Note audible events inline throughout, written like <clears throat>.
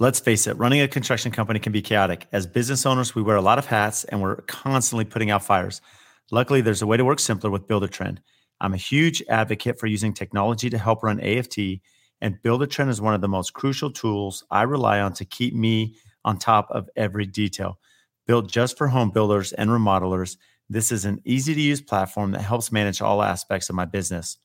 Let's face it, running a construction company can be chaotic. As business owners, we wear a lot of hats and we're constantly putting out fires. Luckily, there's a way to work simpler with Buildertrend. I'm a huge advocate for using technology to help run AFT, and Buildertrend is one of the most crucial tools I rely on to keep me on top of every detail. Built just for home builders and remodelers, this is an easy to use platform that helps manage all aspects of my business.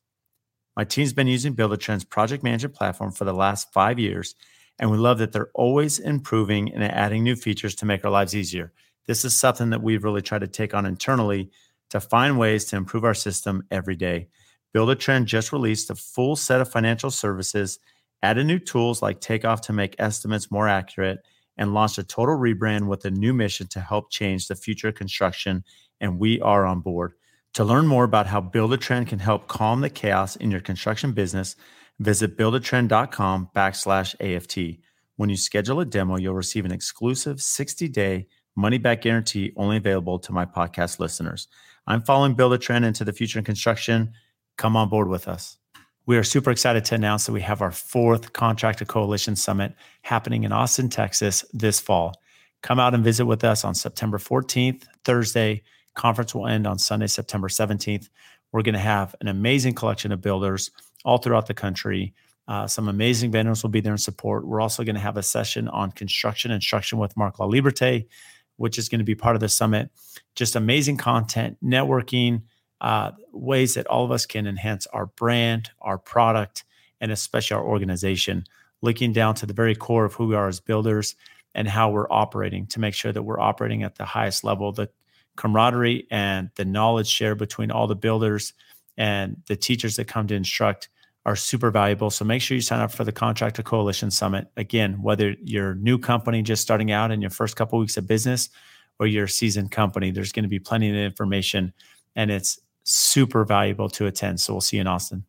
My team's been using Buildertrend's project management platform for the last five years, and we love that they're always improving and adding new features to make our lives easier. This is something that we've really tried to take on internally to find ways to improve our system every day. Buildertrend just released a full set of financial services, added new tools like Takeoff to make estimates more accurate, and launched a total rebrand with a new mission to help change the future of construction. And we are on board. To learn more about how Buildertrend can help calm the chaos in your construction business, visit buildertrend.com backslash AFT. When you schedule a demo, you'll receive an exclusive 60 day money back guarantee only available to my podcast listeners. I'm following Buildertrend into the future in construction. Come on board with us. We are super excited to announce that we have our fourth Contractor Coalition Summit happening in Austin, Texas this fall. Come out and visit with us on September 14th, Thursday. Conference will end on Sunday, September 17th. We're going to have an amazing collection of builders all throughout the country. Uh, some amazing vendors will be there in support. We're also going to have a session on construction instruction with Mark LaLiberte, which is going to be part of the summit. Just amazing content, networking, uh, ways that all of us can enhance our brand, our product, and especially our organization, looking down to the very core of who we are as builders and how we're operating to make sure that we're operating at the highest level. The camaraderie and the knowledge shared between all the builders and the teachers that come to instruct are super valuable. So make sure you sign up for the Contractor Coalition Summit. Again, whether you're a new company just starting out in your first couple of weeks of business or you're a seasoned company, there's going to be plenty of information and it's super valuable to attend. So we'll see you in Austin.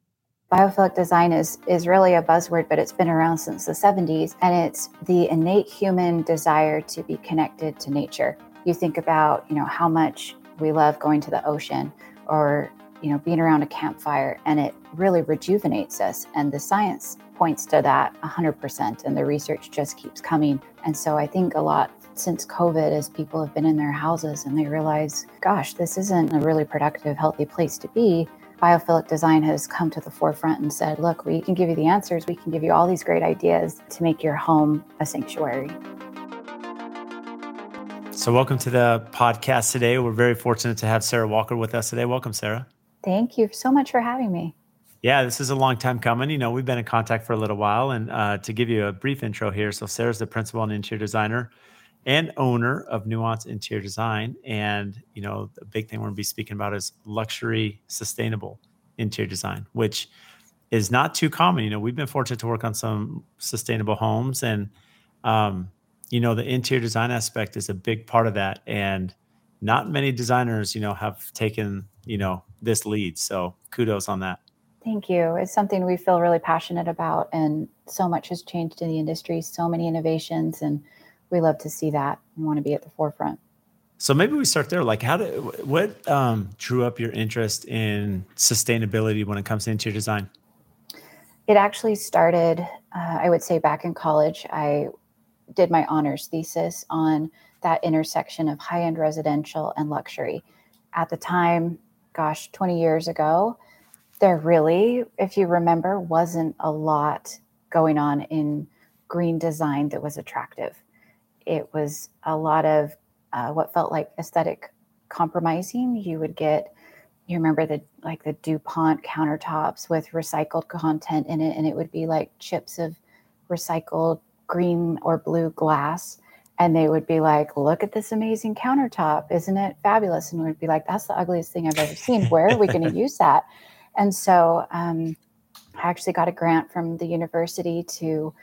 Biophilic design is, is really a buzzword, but it's been around since the 70s. And it's the innate human desire to be connected to nature. You think about, you know, how much we love going to the ocean or, you know, being around a campfire and it really rejuvenates us. And the science points to that 100%. And the research just keeps coming. And so I think a lot since COVID as people have been in their houses and they realize, gosh, this isn't a really productive, healthy place to be. Biophilic design has come to the forefront and said, look, we can give you the answers. We can give you all these great ideas to make your home a sanctuary. So, welcome to the podcast today. We're very fortunate to have Sarah Walker with us today. Welcome, Sarah. Thank you so much for having me. Yeah, this is a long time coming. You know, we've been in contact for a little while. And uh, to give you a brief intro here, so Sarah's the principal and interior designer and owner of Nuance Interior Design. And, you know, the big thing we're going to be speaking about is luxury sustainable interior design, which is not too common. You know, we've been fortunate to work on some sustainable homes and, um, you know, the interior design aspect is a big part of that. And not many designers, you know, have taken, you know, this lead. So kudos on that. Thank you. It's something we feel really passionate about, and so much has changed in the industry, so many innovations, and we love to see that and want to be at the forefront. So maybe we start there. Like, how did what um, drew up your interest in sustainability when it comes to interior design? It actually started, uh, I would say, back in college. I did my honors thesis on that intersection of high end residential and luxury. At the time, gosh, 20 years ago, there really, if you remember, wasn't a lot going on in green design that was attractive it was a lot of uh, what felt like aesthetic compromising. You would get, you remember the like the DuPont countertops with recycled content in it, and it would be like chips of recycled green or blue glass. And they would be like, look at this amazing countertop. Isn't it fabulous? And we'd be like, that's the ugliest thing I've ever seen. Where are we going <laughs> to use that? And so um, I actually got a grant from the university to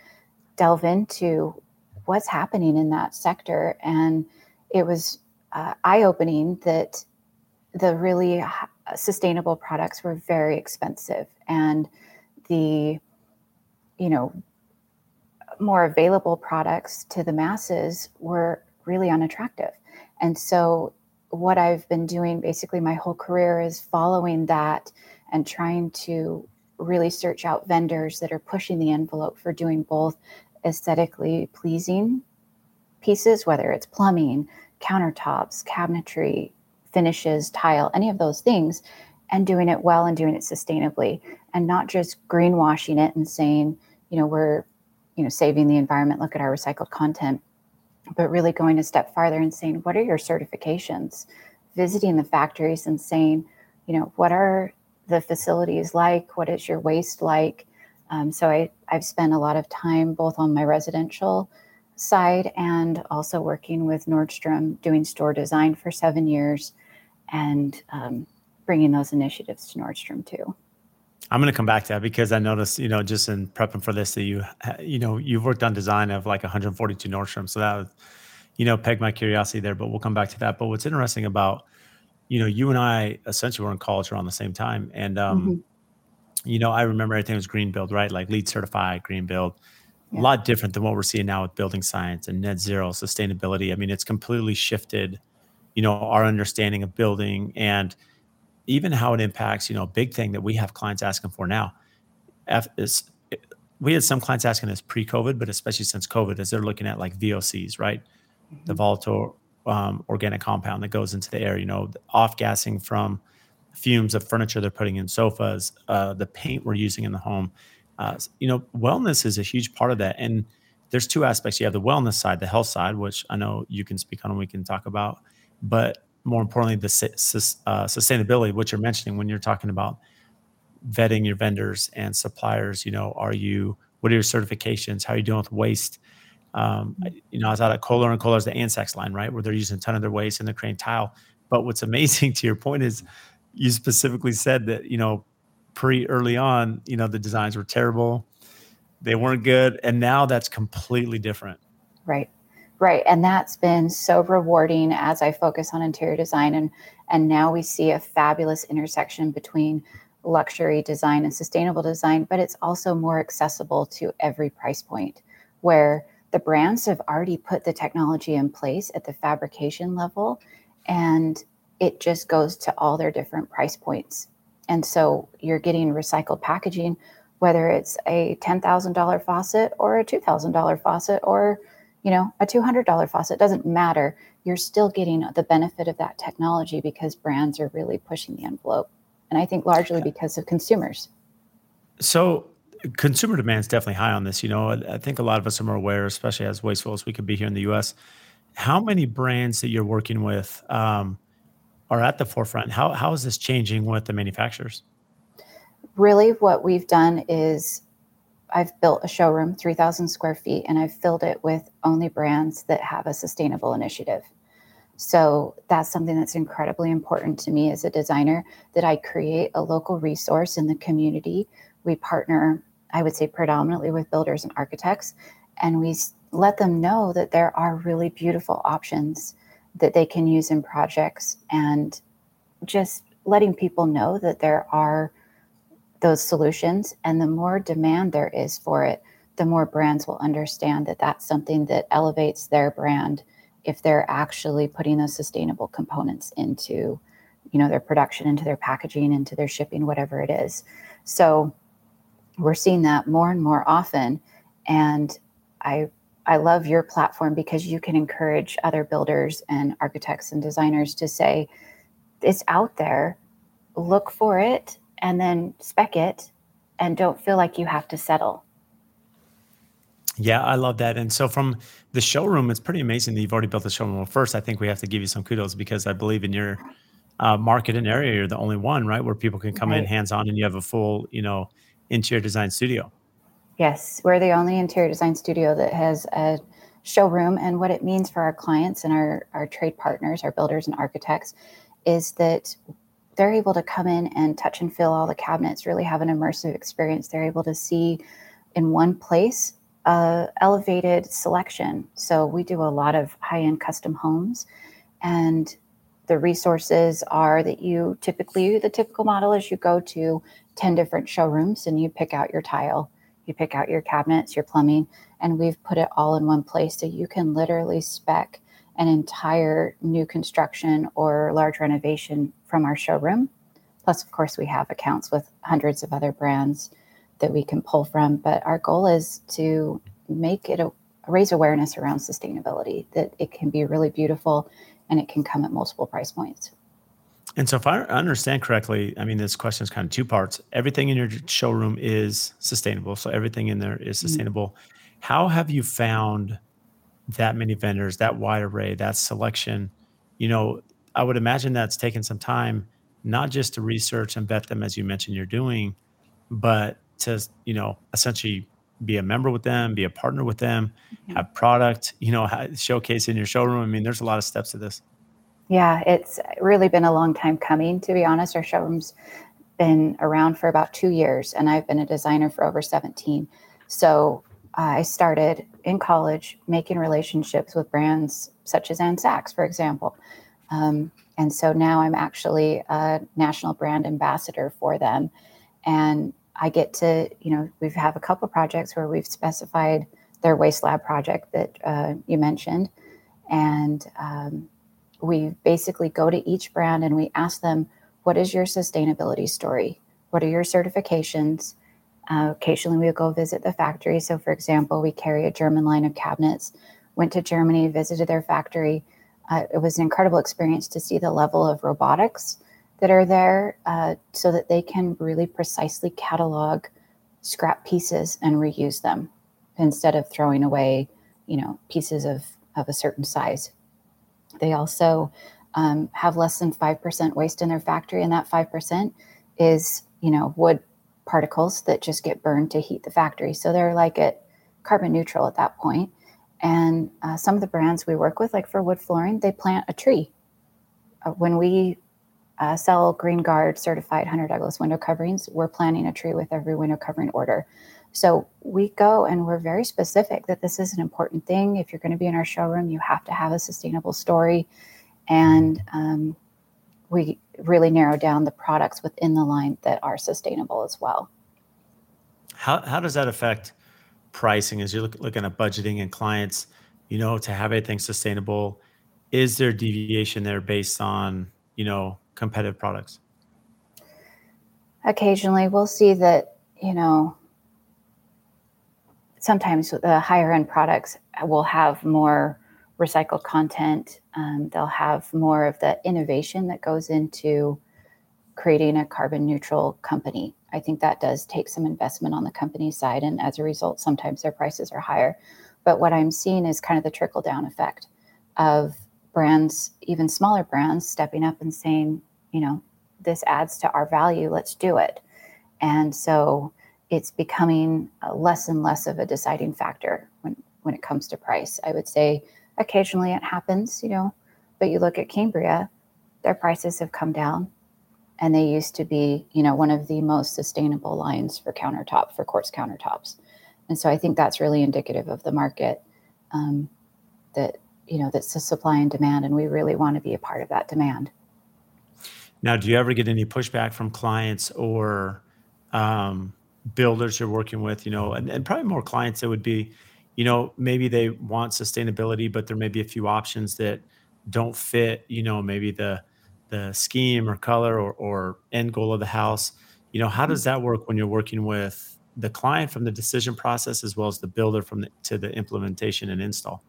delve into what's happening in that sector. And it was uh, eye opening that the really sustainable products were very expensive and the, you know, more available products to the masses were really unattractive. And so, what I've been doing basically my whole career is following that and trying to really search out vendors that are pushing the envelope for doing both aesthetically pleasing pieces, whether it's plumbing, countertops, cabinetry, finishes, tile, any of those things, and doing it well and doing it sustainably and not just greenwashing it and saying, you know, we're, you know, saving the environment, look at our recycled content, but really going a step farther and saying, what are your certifications? Visiting the factories and saying, you know, what are the facilities like? What is your waste like? Um, so I, I've spent a lot of time both on my residential side and also working with Nordstrom doing store design for seven years and um, bringing those initiatives to Nordstrom too. I'm going to come back to that because I noticed, you know, just in prepping for this that you, you know, you've worked on design of like 142 Nordstrom. So that, you know, pegged my curiosity there, but we'll come back to that. But what's interesting about, you know, you and I essentially were in college around the same time. And, um, mm-hmm. you know, I remember everything was green build, right? Like LEED certified green build, yeah. a lot different than what we're seeing now with building science and net zero sustainability. I mean, it's completely shifted, you know, our understanding of building and, even how it impacts, you know, a big thing that we have clients asking for now. F is we had some clients asking us pre-COVID, but especially since COVID, as they're looking at like VOCs, right? Mm-hmm. The volatile um, organic compound that goes into the air, you know, off gassing from fumes of furniture they're putting in sofas, uh, the paint we're using in the home. Uh, you know, wellness is a huge part of that. And there's two aspects. You have the wellness side, the health side, which I know you can speak on and we can talk about. But more importantly, the uh, sustainability, what you're mentioning when you're talking about vetting your vendors and suppliers. You know, are you what are your certifications? How are you dealing with waste? Um, you know, I was out at Kohler and Kohler's the Ann Sacks line, right, where they're using a ton of their waste in the crane tile. But what's amazing <laughs> to your point is you specifically said that, you know, pre early on, you know, the designs were terrible. They weren't good. And now that's completely different. Right. Right. And that's been so rewarding as I focus on interior design. And, and now we see a fabulous intersection between luxury design and sustainable design, but it's also more accessible to every price point where the brands have already put the technology in place at the fabrication level and it just goes to all their different price points. And so you're getting recycled packaging, whether it's a $10,000 faucet or a $2,000 faucet or you know, a $200 faucet doesn't matter. You're still getting the benefit of that technology because brands are really pushing the envelope. And I think largely because of consumers. So, consumer demand is definitely high on this. You know, I think a lot of us are more aware, especially as wasteful as we could be here in the US. How many brands that you're working with um, are at the forefront? How, how is this changing with the manufacturers? Really, what we've done is I've built a showroom, 3,000 square feet, and I've filled it with only brands that have a sustainable initiative. So that's something that's incredibly important to me as a designer that I create a local resource in the community. We partner, I would say, predominantly with builders and architects, and we let them know that there are really beautiful options that they can use in projects and just letting people know that there are those solutions. And the more demand there is for it, the more brands will understand that that's something that elevates their brand if they're actually putting those sustainable components into you know their production into their packaging into their shipping whatever it is so we're seeing that more and more often and i i love your platform because you can encourage other builders and architects and designers to say it's out there look for it and then spec it and don't feel like you have to settle. Yeah, I love that. And so from the showroom, it's pretty amazing that you've already built the showroom. Well, first, I think we have to give you some kudos because I believe in your uh, market and area, you're the only one, right, where people can come right. in hands on and you have a full, you know, interior design studio. Yes, we're the only interior design studio that has a showroom. And what it means for our clients and our, our trade partners, our builders and architects, is that they're able to come in and touch and feel all the cabinets, really have an immersive experience. They're able to see in one place a elevated selection. So we do a lot of high-end custom homes and the resources are that you typically the typical model is you go to 10 different showrooms and you pick out your tile, you pick out your cabinets, your plumbing, and we've put it all in one place so you can literally spec an entire new construction or large renovation from our showroom. Plus, of course, we have accounts with hundreds of other brands that we can pull from. But our goal is to make it a raise awareness around sustainability that it can be really beautiful and it can come at multiple price points. And so, if I understand correctly, I mean, this question is kind of two parts. Everything in your showroom is sustainable. So, everything in there is mm-hmm. sustainable. Mm-hmm. How have you found that many vendors, that wide array, that selection? You know, I would imagine that's taken some time, not just to research and vet them, as you mentioned you're doing, but to, you know, essentially be a member with them, be a partner with them, mm-hmm. have product, you know, showcase in your showroom. I mean, there's a lot of steps to this. Yeah, it's really been a long time coming, to be honest. Our showroom's been around for about two years, and I've been a designer for over 17. So I started in college making relationships with brands such as Ann Sacks, for example. Um, and so now I'm actually a national brand ambassador for them. And I get to, you know, we have a couple projects where we've specified their waste lab project that uh, you mentioned. And um, we basically go to each brand and we ask them, what is your sustainability story? What are your certifications? Uh, occasionally, we'll go visit the factory. So, for example, we carry a German line of cabinets, went to Germany, visited their factory. Uh, it was an incredible experience to see the level of robotics that are there uh, so that they can really precisely catalog scrap pieces and reuse them instead of throwing away, you know, pieces of, of a certain size. They also um, have less than 5% waste in their factory, and that 5% is, you know, wood particles that just get burned to heat the factory. So they're like at carbon neutral at that point. And uh, some of the brands we work with, like for wood flooring, they plant a tree. Uh, when we uh, sell Green Guard certified Hunter Douglas window coverings, we're planting a tree with every window covering order. So we go and we're very specific that this is an important thing. If you're going to be in our showroom, you have to have a sustainable story. And um, we really narrow down the products within the line that are sustainable as well. How, how does that affect pricing as you're look, looking at budgeting and clients, you know, to have anything sustainable? Is there deviation there based on, you know, competitive products? Occasionally we'll see that, you know, sometimes the higher end products will have more recycled content. Um, they'll have more of the innovation that goes into creating a carbon neutral company. I think that does take some investment on the company side. And as a result, sometimes their prices are higher. But what I'm seeing is kind of the trickle down effect of brands, even smaller brands, stepping up and saying, you know, this adds to our value, let's do it. And so it's becoming less and less of a deciding factor when, when it comes to price. I would say occasionally it happens, you know, but you look at Cambria, their prices have come down and they used to be, you know, one of the most sustainable lines for countertop, for quartz countertops. And so I think that's really indicative of the market um, that, you know, that's a supply and demand, and we really want to be a part of that demand. Now, do you ever get any pushback from clients or um, builders you're working with, you know, and, and probably more clients that would be, you know, maybe they want sustainability, but there may be a few options that don't fit, you know, maybe the the scheme or color or, or end goal of the house. You know, how does that work when you're working with the client from the decision process as well as the builder from the, to the implementation and install?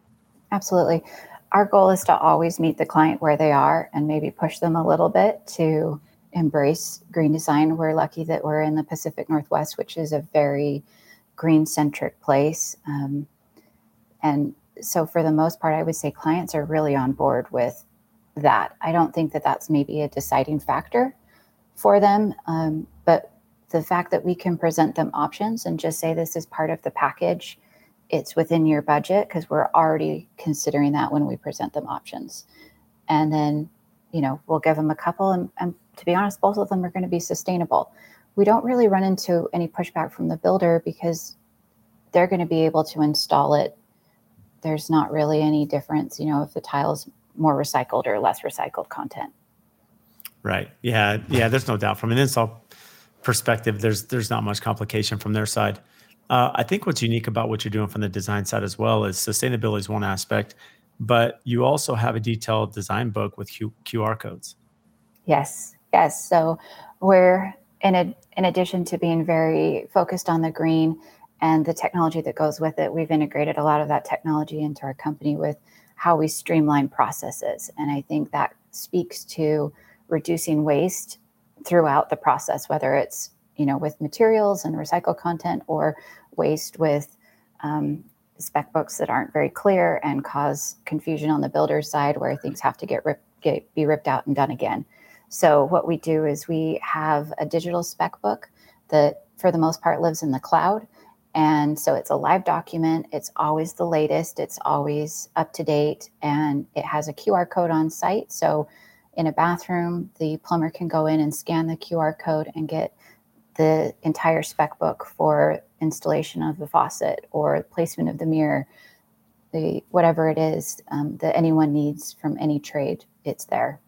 Absolutely. Our goal is to always meet the client where they are and maybe push them a little bit to embrace green design. We're lucky that we're in the Pacific Northwest, which is a very green centric place. Um, and so, for the most part, I would say clients are really on board with that. I don't think that that's maybe a deciding factor for them. Um, but the fact that we can present them options and just say this is part of the package, it's within your budget because we're already considering that when we present them options. And then, you know, we'll give them a couple and, and to be honest, both of them are going to be sustainable. We don't really run into any pushback from the builder because they're going to be able to install it. There's not really any difference, you know, if the tile's more recycled or less recycled content. Right. Yeah. Yeah. There's no doubt from an install perspective, there's there's not much complication from their side. Uh, I think what's unique about what you're doing from the design side as well is sustainability is one aspect, but you also have a detailed design book with Q- QR codes. Yes, Yes. So we're in a, in addition to being very focused on the green and the technology that goes with it. We've integrated a lot of that technology into our company with how we streamline processes. And I think that speaks to reducing waste throughout the process, whether it's you know with materials and recycled content or waste with um, spec books that aren't very clear and cause confusion on the builder side where things have to get, rip, get be ripped out and done again. So what we do is we have a digital spec book that for the most part lives in the cloud. And so it's a live document. It's always the latest. It's always up to date. And it has a QR code on site. So in a bathroom, the plumber can go in and scan the QR code and get the entire spec book for installation of the faucet or placement of the mirror, the whatever it is um, that anyone needs from any trade, it's there.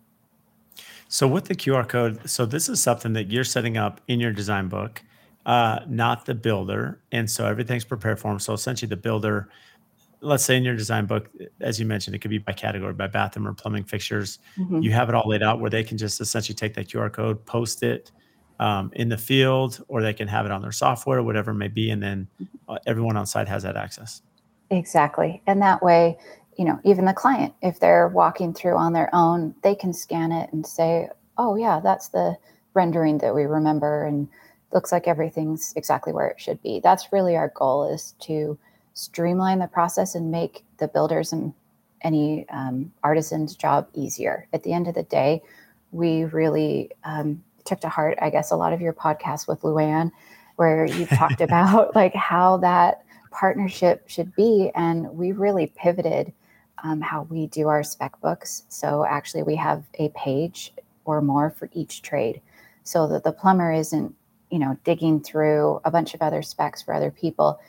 So with the QR code, so this is something that you're setting up in your design book, uh, not the builder, and so everything's prepared for them. So essentially, the builder, let's say in your design book, as you mentioned, it could be by category, by bathroom or plumbing fixtures. Mm-hmm. You have it all laid out where they can just essentially take that QR code, post it, um, in the field, or they can have it on their software, whatever it may be, and then uh, everyone on site has that access. Exactly, and that way, you know, even the client, if they're walking through on their own, they can scan it and say, "Oh, yeah, that's the rendering that we remember," and looks like everything's exactly where it should be. That's really our goal: is to streamline the process and make the builders and any um, artisan's job easier. At the end of the day, we really um, took to heart, I guess, a lot of your podcasts with LuAnn, where you <laughs> talked about like how that partnership should be. And we really pivoted um, how we do our spec books. So actually, we have a page or more for each trade so that the plumber isn't, you know, digging through a bunch of other specs for other people.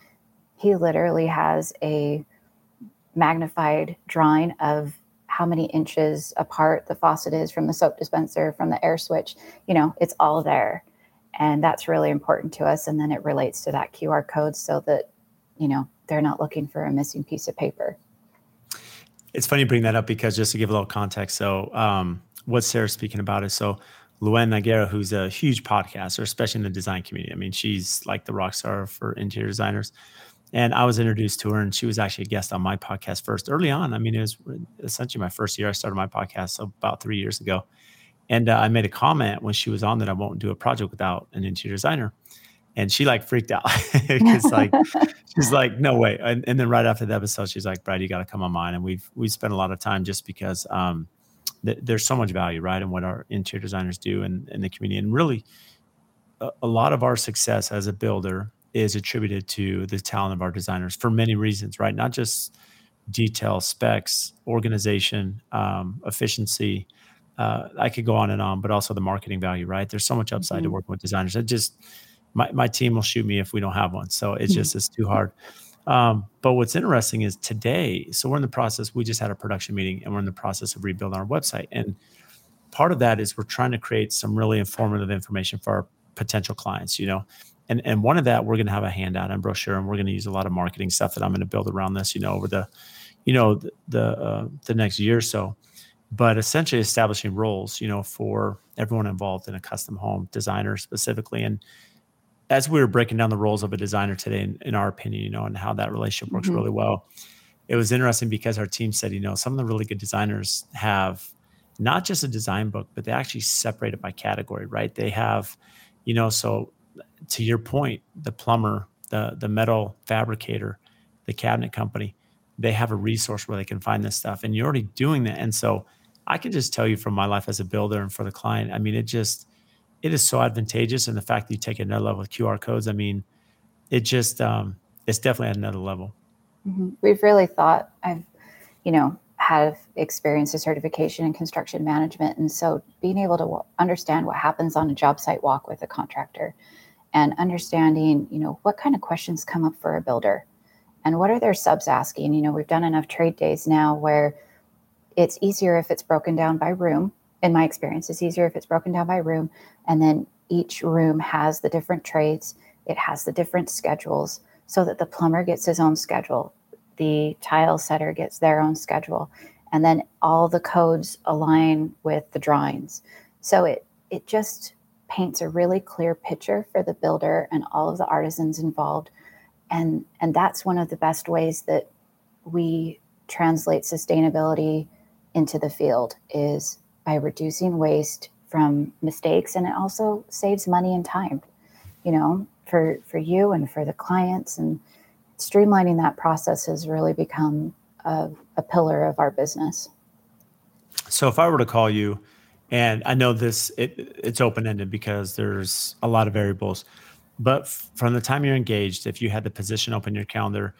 He literally has a magnified drawing of how many inches apart the faucet is from the soap dispenser, from the air switch. You know, it's all there. And that's really important to us. And then it relates to that QR code so that, you know, they're not looking for a missing piece of paper. It's funny you bring that up because just to give a little context. So, um, what Sarah's speaking about is so LuAnn Nigara, who's a huge podcaster, especially in the design community. I mean, she's like the rock star for interior designers. And I was introduced to her, and she was actually a guest on my podcast first early on. I mean, it was essentially my first year. I started my podcast about three years ago. And uh, I made a comment when she was on that I won't do a project without an interior designer. And she like freaked out <laughs> because like <laughs> she's like, no way. And, and, then right after the episode, she's like, Brad, you got to come on mine. And we've we've spent a lot of time just because um, th- there's so much value, right, in what our interior designers do in, in the community. And really, a, a lot of our success as a builder is attributed to the talent of our designers for many reasons, right? Not just detail, specs, organization, um, efficiency. Uh, I could go on and on, but also the marketing value, right? There's so much upside mm-hmm. to working with designers. It just my, my team will shoot me if we don't have one. So it's mm-hmm. just it's too hard. Um, but what's interesting is today, so we're in the process, we just had a production meeting and we're in the process of rebuilding our website. And part of that is we're trying to create some really informative information for our potential clients, you know? And and one of that we're going to have a handout and brochure and we're going to use a lot of marketing stuff that i'm going to build around this you know over the you know the the, uh, the next year or so. But essentially establishing roles you know for everyone involved in a custom home designer specifically. And as we were breaking down the roles of a designer today in, in our opinion you know and how that relationship works mm-hmm. really well it was interesting because our team said you know some of the really good designers have not just a design book but they actually separate it by category right they have you know so to your point, the plumber, the the metal fabricator, the cabinet company, they have a resource where they can find this stuff, and you're already doing that. And so, I can just tell you from my life as a builder and for the client, I mean, it just it is so advantageous, and the fact that you take another level with QR codes, I mean, it just um, it's definitely at another level. Mm-hmm. We've really thought I've, you know, have experienced a certification in construction management, and so being able to understand what happens on a job site walk with a contractor and understanding, you know, what kind of questions come up for a builder and what are their subs asking? You know, we've done enough trade days now where it's easier if it's broken down by room. In my experience, it's easier if it's broken down by room. And then each room has the different trades, it has the different schedules so that the plumber gets his own schedule, the tile setter gets their own schedule, and then all the codes align with the drawings. So it it just paints a really clear picture for the builder and all of the artisans involved and and that's one of the best ways that we translate sustainability into the field is by reducing waste from mistakes and it also saves money and time you know for for you and for the clients. And streamlining that process has really become a, a pillar of our business. So if i were to call you and i know this it, it's open-ended because there's a lot of variables but from the time you're engaged if you had the position open your calendar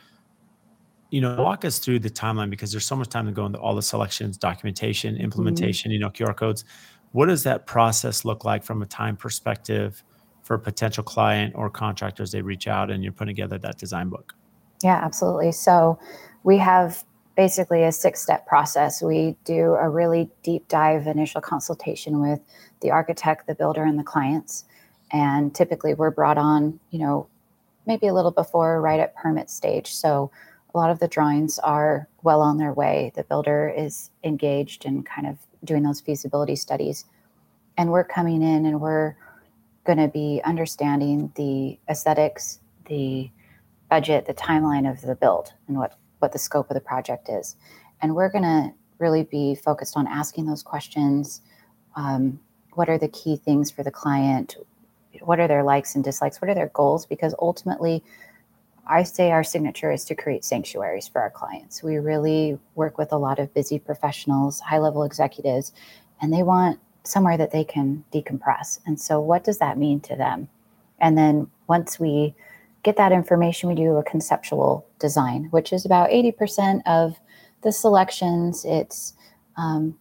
you know walk us through the timeline because there's so much time to go into all the selections documentation mm-hmm. implementation mm-hmm. you know qr codes. What does that process look like from a time perspective for a potential client or contractors they reach out and you're putting together that design book? Yeah absolutely. So we have basically a six step process. We do a really deep dive initial consultation with the architect the builder and the clients. And typically we're brought on you know maybe a little before right at permit stage. So a lot of the drawings are well on their way. The builder is engaged in kind of doing those feasibility studies. And we're coming in and we're going to be understanding the aesthetics, the budget, the timeline of the build, and what, what the scope of the project is. And we're going to really be focused on asking those questions. Um, what are the key things for the client? What are their likes and dislikes? What are their goals? Because ultimately, I say our signature is to create sanctuaries for our clients. We really work with a lot of busy professionals, high level executives, and they want somewhere that they can decompress. And so, what does that mean to them? And then, once we get that information, we do a conceptual design, which is about 80% of the selections. It's um,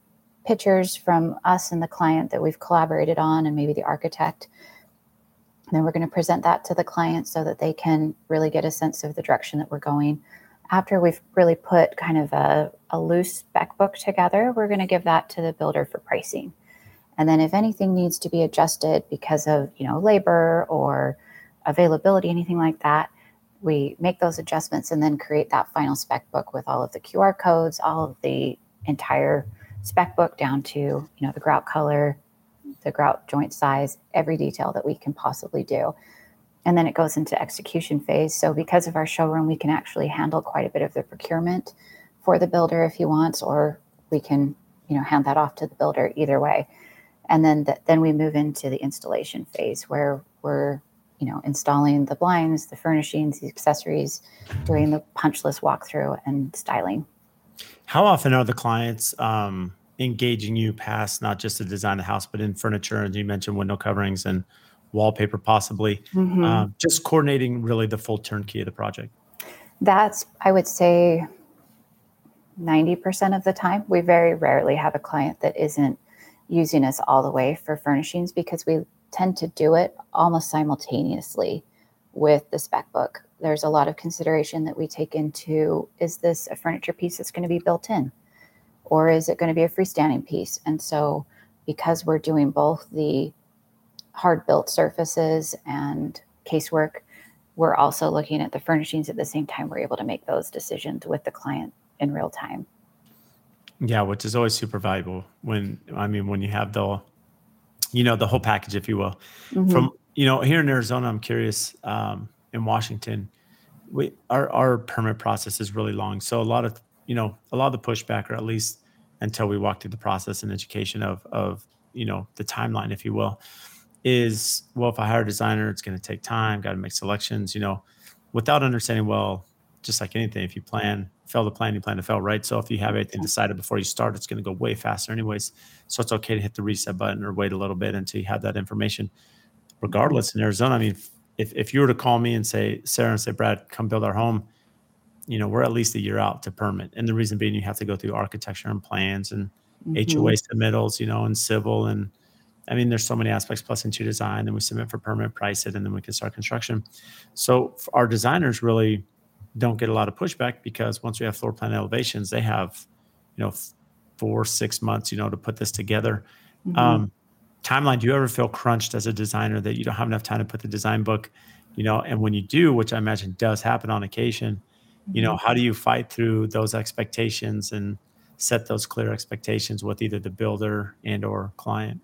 pictures from us and the client that we've collaborated on, and maybe the architect. And then we're going to present that to the client so that they can really get a sense of the direction that we're going. After we've really put kind of a, a loose spec book together, we're going to give that to the builder for pricing. And then if anything needs to be adjusted because of, you know, labor or availability, anything like that, we make those adjustments and then create that final spec book with all of the QR codes, all of the entire spec book down to, you know, the grout color, the grout joint size, every detail that we can possibly do. And then it goes into execution phase. So because of our showroom, we can actually handle quite a bit of the procurement for the builder if he wants, or we can, you know, hand that off to the builder either way. And then the, then we move into the installation phase where we're, you know, installing the blinds, the furnishings, the accessories, doing the punch list walkthrough and styling. How often are the clients um, engaging you past not just the design of the house, but in furniture, and you mentioned window coverings and wallpaper, possibly. Mm-hmm. Um, just coordinating really the full turnkey of the project. That's, I would say, 90% of the time. We very rarely have a client that isn't using us all the way for furnishings because we tend to do it almost simultaneously with the spec book. There's a lot of consideration that we take into is this a furniture piece that's going to be built in? Or is it going to be a freestanding piece? And so, because we're doing both the hard built surfaces and casework, we're also looking at the furnishings at the same time. We're able to make those decisions with the client in real time. Yeah, which is always super valuable when I mean when you have the you know the whole package, if you will. Mm-hmm. From you know here in Arizona, I'm curious. Um, in Washington, we our our permit process is really long, so a lot of you know a lot of the pushback, or at least until we walk through the process and education of of you know the timeline, if you will, is well, if I hire a designer, it's going to take time. Got to make selections, you know, without understanding well. Just like anything, if you plan, fail to plan, you plan to fail, right? So if you have everything decided before you start, it's going to go way faster, anyways. So it's okay to hit the reset button or wait a little bit until you have that information. Regardless, in Arizona, I mean, if if you were to call me and say, Sarah, and say, Brad, come build our home, you know, we're at least a year out to permit. And the reason being you have to go through architecture and plans and mm-hmm. HOA submittals, you know, and civil. And I mean, there's so many aspects plus into design. Then we submit for permit, price it, and then we can start construction. So our designers really don't get a lot of pushback because once we have floor plan elevations, they have, you know, four, six months, you know, to put this together. Mm-hmm. Um, timeline, do you ever feel crunched as a designer that you don't have enough time to put the design book, you know, and when you do, which I imagine does happen on occasion, you know how do you fight through those expectations and set those clear expectations with either the builder and or client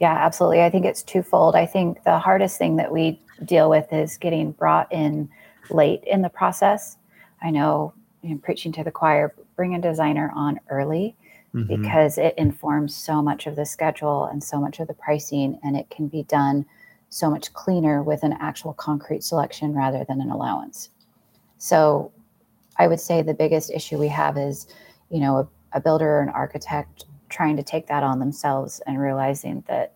yeah absolutely i think it's twofold i think the hardest thing that we deal with is getting brought in late in the process. I know I'm preaching to the choir, bring a designer on early mm-hmm. because it informs so much of the schedule and so much of the pricing, and it can be done so much cleaner with an actual concrete selection rather than an allowance. So I would say the biggest issue we have is, you know, a, a builder or an architect trying to take that on themselves and realizing that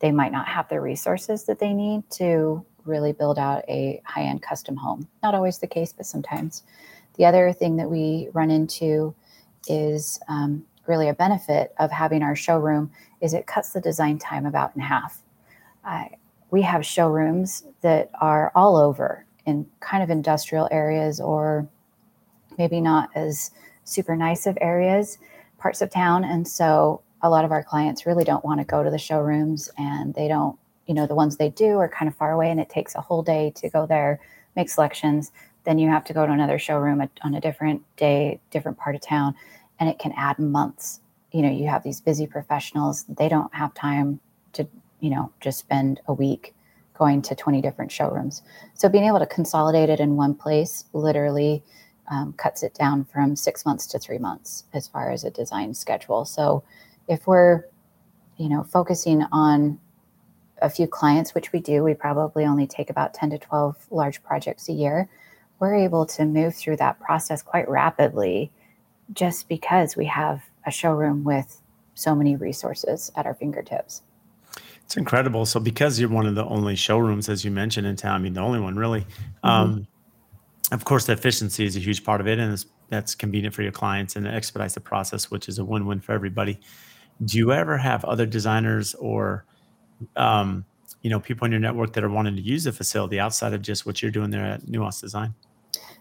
they might not have the resources that they need to really build out a high end custom home. Not always the case, but sometimes. The other thing that we run into is um, really a benefit of having our showroom is it cuts the design time about in half. Uh, we have showrooms that are all over in kind of industrial areas or maybe not as super nice of areas, parts of town. And so a lot of our clients really don't want to go to the showrooms and they don't, you know, the ones they do are kind of far away and it takes a whole day to go there, make selections. Then you have to go to another showroom on a different day, different part of town, and it can add months. You know, you have these busy professionals, they don't have time to, you know, just spend a week going to 20 different showrooms. So being able to consolidate it in one place literally um, cuts it down from six months to three months as far as a design schedule. So if we're, you know, focusing on a few clients, which we do, we probably only take about 10 to 12 large projects a year. We're able to move through that process quite rapidly just because we have a showroom with so many resources at our fingertips. It's incredible. So, because you're one of the only showrooms, as you mentioned in town, I mean, the only one really, mm-hmm. um, of course, the efficiency is a huge part of it, and that's convenient for your clients and it expedites the process, which is a win-win for everybody. Do you ever have other designers or, um, you know, people in your network that are wanting to use the facility outside of just what you're doing there at Nuance Design?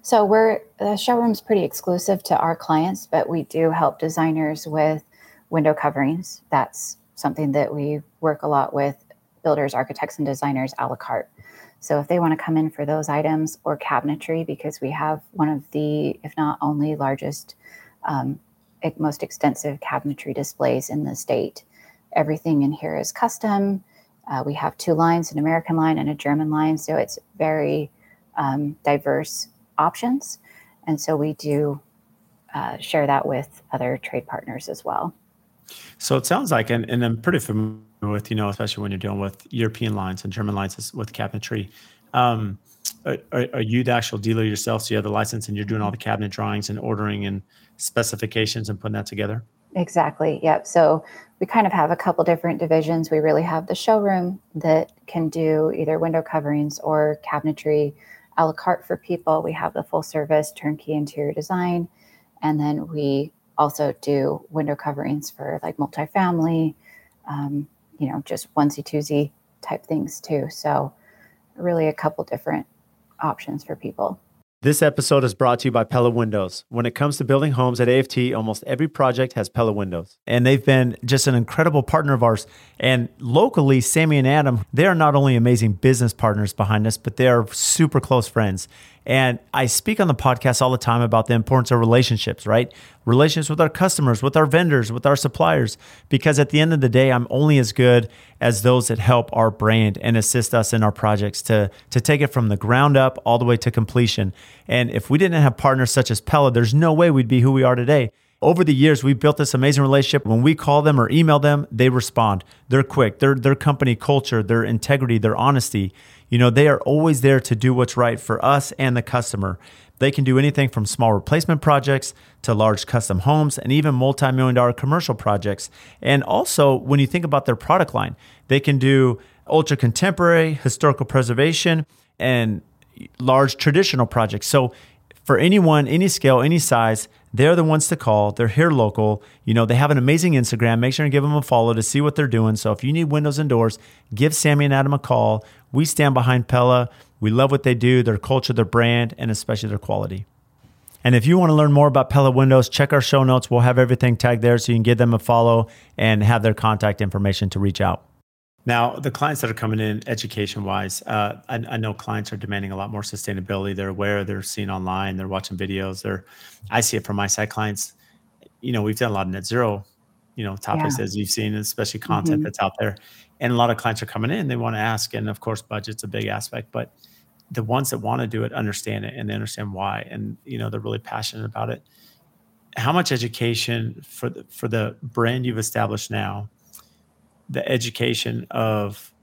So we're the showroom's pretty exclusive to our clients, but we do help designers with window coverings. That's something that we work a lot with builders, architects, and designers a la carte. So if they want to come in for those items or cabinetry, because we have one of the, if not only largest, um, most extensive cabinetry displays in the state. Everything in here is custom. Uh, we have two lines, an American line and a German line. So it's very um, diverse options. And so we do uh, share that with other trade partners as well. So it sounds like, and, and I'm pretty familiar with, you know, especially when you're dealing with European lines and German lines with cabinetry. Um, are, are, you the actual dealer yourself? So you have the license and you're doing all the cabinet drawings and ordering and specifications and putting that together? Exactly. Yep. So we kind of have a couple different divisions. We really have the showroom that can do either window coverings or cabinetry a la carte for people. We have the full service turnkey interior design. And then we also do window coverings for like multifamily, um, you know, just onesie twosie type things too. So, really, a couple different options for people. This episode is brought to you by Pella Windows. When it comes to building homes at AFT, almost every project has Pella Windows. And they've been just an incredible partner of ours. And locally, Sammy and Adam, they are not only amazing business partners behind us, but they are super close friends. And I speak on the podcast all the time about the importance of relationships, right? Relationships with our customers, with our vendors, with our suppliers, because at the end of the day, I'm only as good as those that help our brand and assist us in our projects to, to take it from the ground up all the way to completion. And if we didn't have partners such as Pella, there's no way we'd be who we are today. Over the years, we've built this amazing relationship. When we call them or email them, they respond. They're quick. Their their company culture, their integrity, their honesty you know, they are always there to do what's right for us and the customer. They can do anything from small replacement projects to large custom homes and even multi million dollar commercial projects. And also, when you think about their product line, they can do ultra contemporary, historical preservation, and large traditional projects. So, for anyone, any scale, any size, they're the ones to call. They're here local. You know, they have an amazing Instagram. Make sure and give them a follow to see what they're doing. So if you need windows and doors, give Sammy and Adam a call. We stand behind Pella. We love what they do, their culture, their brand, and especially their quality. And if you want to learn more about Pella Windows, check our show notes. We'll have everything tagged there so you can give them a follow and have their contact information to reach out. Now, the clients that are coming in education wise, uh, I, I, know clients are demanding a lot more sustainability. They're aware, they're seeing online, they're watching videos. They're, I see it from my side clients. You know, we've done a lot of net zero, you know, topics yeah. as you've seen, especially content mm-hmm. that's out there. And a lot of clients are coming in, they want to ask. And of course, budget's a big aspect. But the ones that want to do it understand it and they understand why and you know they're really passionate about it how much education for the for the brand you've established now the education of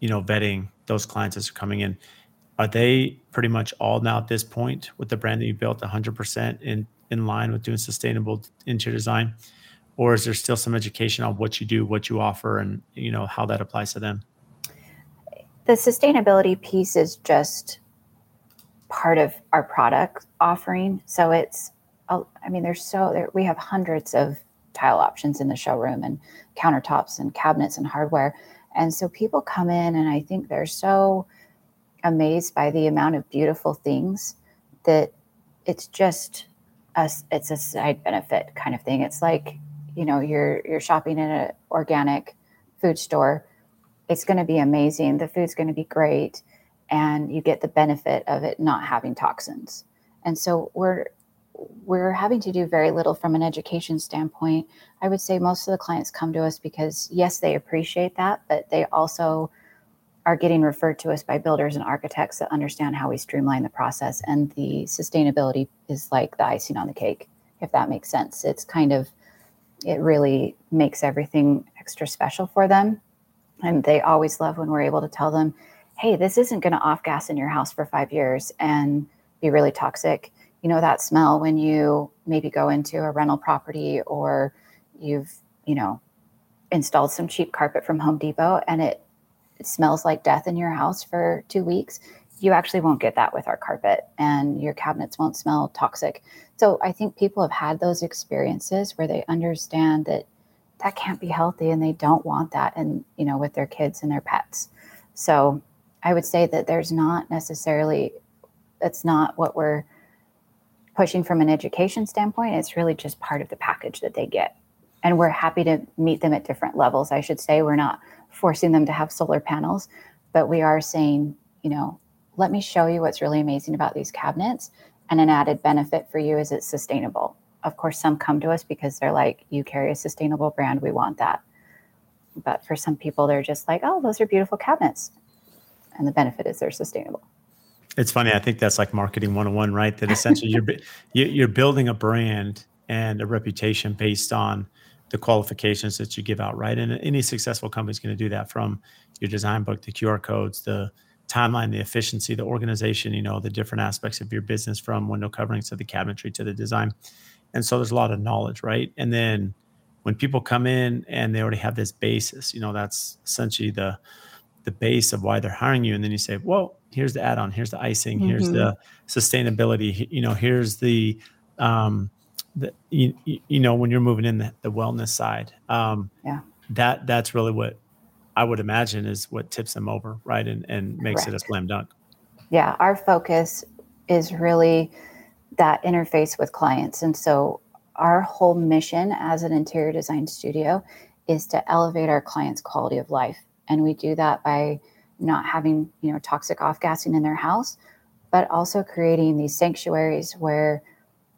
you know vetting those clients as are coming in. Are they pretty much all now at this point with the brand that you built 100% in in line with doing sustainable interior design? Or is there still some education on what you do what you offer and you know how that applies to them? The sustainability piece is just part of our product offering. So it's i mean there's so there, we have hundreds of tile options in the showroom and countertops and cabinets and hardware and so people come in and i think they're so amazed by the amount of beautiful things that it's just a, it's a side benefit kind of thing it's like you know you're you're shopping in an organic food store it's going to be amazing. The food's going to be great. And you get the benefit of it not having toxins. And so we're we're having to do very little from an education standpoint. I would say most of the clients come to us because yes, they appreciate that, but they also are getting referred to us by builders and architects that understand how we streamline the process and the sustainability is like the icing on the cake if that makes sense it's kind of it really makes everything extra special for them and they always love when we're able to tell them, hey, this isn't going to off gas in your house for five years and be really toxic. You know, that smell when you maybe go into a rental property or you've, you know, installed some cheap carpet from Home Depot and it, smells like death in your house for two weeks. You actually won't get that with our carpet and your cabinets won't smell toxic. So I think people have had those experiences where they understand that that can't be healthy and they don't want that and you know with their kids and their pets so i would say that there's not necessarily that's not what we're pushing from an education standpoint it's really just part of the package that they get and we're happy to meet them at different levels i should say we're not forcing them to have solar panels but we are saying you know let me show you what's really amazing about these cabinets and an added benefit for you is it's sustainable of course, some come to us because they're like, you carry a sustainable brand, we want that. But for some people, they're just like, oh, those are beautiful cabinets. And the benefit is they're sustainable. It's funny. I think that's like marketing 101, right? That essentially you're, <laughs> you're building a brand and a reputation based on the qualifications that you give out, right? And any successful company is going to do that from your design book, the QR codes, the timeline, the efficiency, the organization, you know, the different aspects of your business from window coverings to the cabinetry to the design and so there's a lot of knowledge right and then when people come in and they already have this basis you know that's essentially the the base of why they're hiring you and then you say well here's the add-on here's the icing mm-hmm. here's the sustainability you know here's the um the you, you know when you're moving in the, the wellness side um yeah that that's really what i would imagine is what tips them over right and and makes Correct. it a slam dunk yeah our focus is really that interface with clients. And so our whole mission as an interior design studio is to elevate our clients' quality of life. And we do that by not having, you know, toxic off-gassing in their house, but also creating these sanctuaries where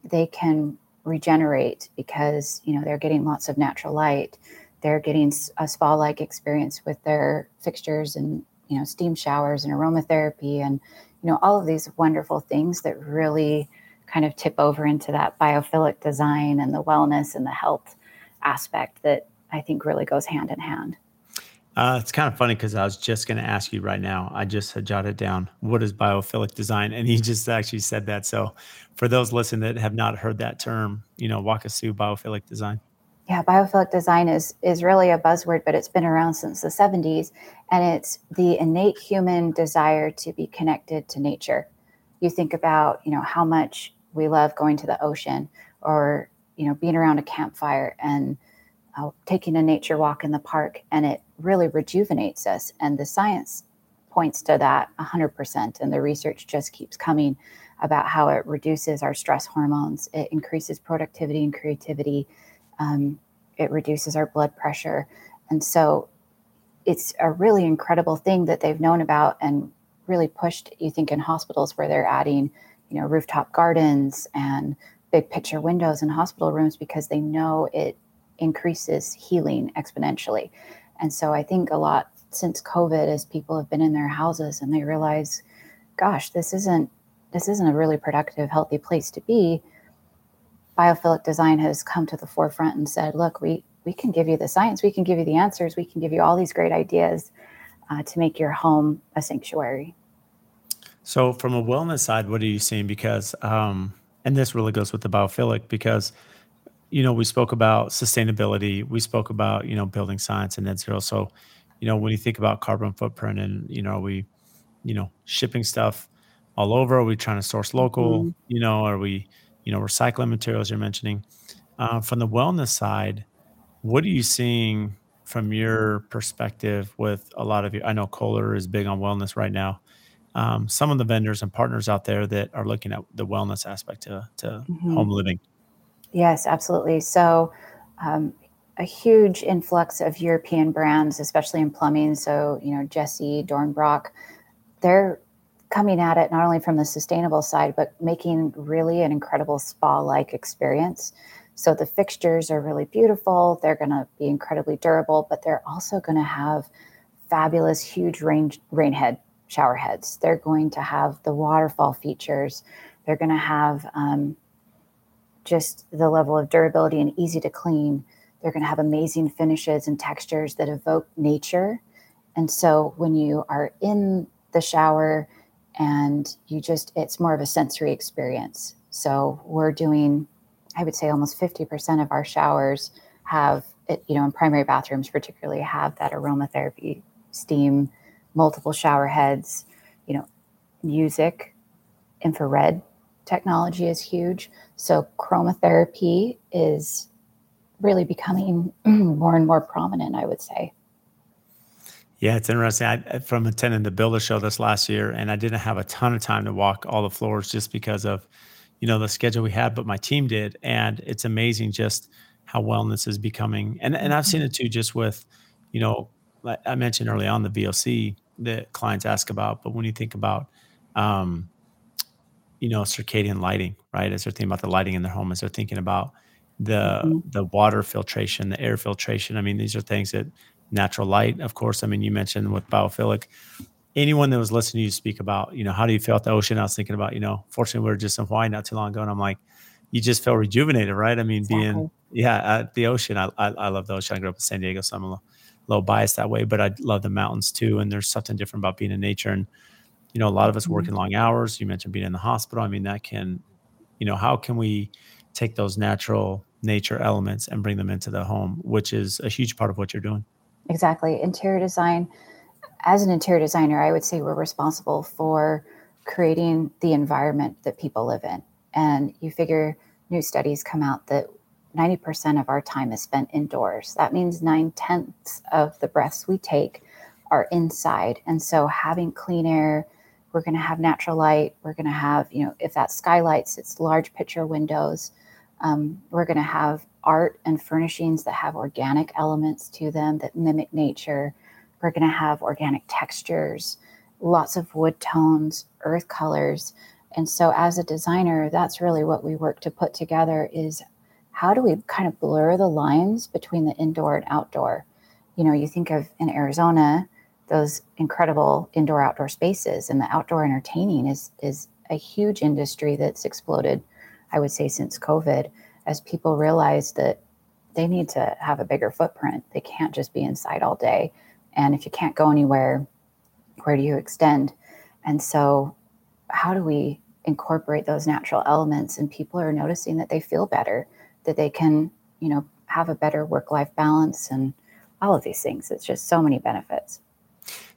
they can regenerate because, you know, they're getting lots of natural light. They're getting a spa-like experience with their fixtures and, you know, steam showers and aromatherapy and, you know, all of these wonderful things that really kind of tip over into that biophilic design and the wellness and the health aspect that I think really goes hand in hand. Uh, it's kind of funny because I was just going to ask you right now. I just had jotted down what is biophilic design, and he just actually said that. So, for those listening that have not heard that term, you know, walk us through biophilic design. Yeah, biophilic design is is really a buzzword, but it's been around since the 70s, and it's the innate human desire to be connected to nature. You think about, you know, how much we love going to the ocean or you know being around a campfire and uh, taking a nature walk in the park and it really rejuvenates us. And the science points to that 100% and the research just keeps coming about how it reduces our stress hormones it increases productivity and creativity um, it reduces our blood pressure. And so it's a really incredible thing that they've known about and really pushed you think in hospitals where they're adding you know rooftop gardens and big picture windows in hospital rooms because they know it increases healing exponentially and so i think a lot since covid as people have been in their houses and they realize gosh, this isn't this isn't a really productive, healthy place to be, biophilic design has come to the forefront and said, look, we we can give you the science, we can give you the answers, we can give you all these great ideas uh, to make your home a sanctuary. So, from a wellness side, what are you seeing? Because, um, and this really goes with the biophilic, because you know we spoke about sustainability, we spoke about you know building science and net zero. So, you know when you think about carbon footprint, and you know we, you know shipping stuff all over, are we trying to source local? Mm-hmm. You know, are we you know recycling materials you're mentioning? Uh, from the wellness side, what are you seeing from your perspective with a lot of you? I know Kohler is big on wellness right now. Um, some of the vendors and partners out there that are looking at the wellness aspect to, to mm-hmm. home living. Yes, absolutely. So, um, a huge influx of European brands, especially in plumbing. So, you know, Gessi, Dornbracht, they're coming at it not only from the sustainable side, but making really an incredible spa like experience. So the fixtures are really beautiful. They're going to be incredibly durable, but they're also going to have fabulous, huge rain, rain head shower heads. They're going to have the waterfall features. They're going to have um, just the level of durability and easy to clean. They're going to have amazing finishes and textures that evoke nature. And so when you are in the shower and you just, it's more of a sensory experience. So we're doing I would say almost 50% of our showers have you know, in primary bathrooms particularly have that aromatherapy, steam, multiple shower heads, you know, music, infrared technology is huge. So chromotherapy is really becoming <clears throat> more and more prominent, I would say. Yeah, it's interesting. I, from attending the Builder Show this last year, and I didn't have a ton of time to walk all the floors just because of you know the schedule we had, but my team did, and it's amazing just how wellness is becoming. And and I've seen it too, just with you know I mentioned early on the VOC that clients ask about, but when you think about um, you know circadian lighting, right? As they're thinking about the lighting in their home, as they're thinking about the mm-hmm. the water filtration, the air filtration. I mean, these are things that natural light, of course. I mean, you mentioned with biophilic, anyone that was listening to you speak about, you know, how do you feel at the ocean? I was thinking about, you know, fortunately we were just in Hawaii not too long ago, and I'm like, you just feel rejuvenated, right? I mean, exactly. being yeah at the ocean. I, I, I love the ocean. I grew up in San Diego, so I'm a little, little biased that way, but I love the mountains too. And there's something different about being in nature. And you know, a lot of us mm-hmm. working long hours. You mentioned being in the hospital. I mean, that can, you know, how can we take those natural nature elements and bring them into the home, which is a huge part of what you're doing. Exactly. Interior design as an interior designer, I would say we're responsible for creating the environment that people live in. And you figure new studies come out that 90% of our time is spent indoors. That means nine tenths of the breaths we take are inside. And so having clean air, we're going to have natural light. We're going to have, you know, if that skylights, it's large picture windows. Um, we're going to have art and furnishings that have organic elements to them that mimic nature. We're going to have organic textures, lots of wood tones, earth colors. And so as a designer, that's really what we work to put together is how do we kind of blur the lines between the indoor and outdoor? You know, you think of in Arizona, those incredible indoor outdoor spaces and the outdoor entertaining is is a huge industry that's exploded, I would say, since COVID, as people realize that they need to have a bigger footprint. They can't just be inside all day. And if you can't go anywhere, where do you extend? And so, how do we incorporate those natural elements? And people are noticing that they feel better, that they can, you know, have a better work life balance and all of these things. It's just so many benefits.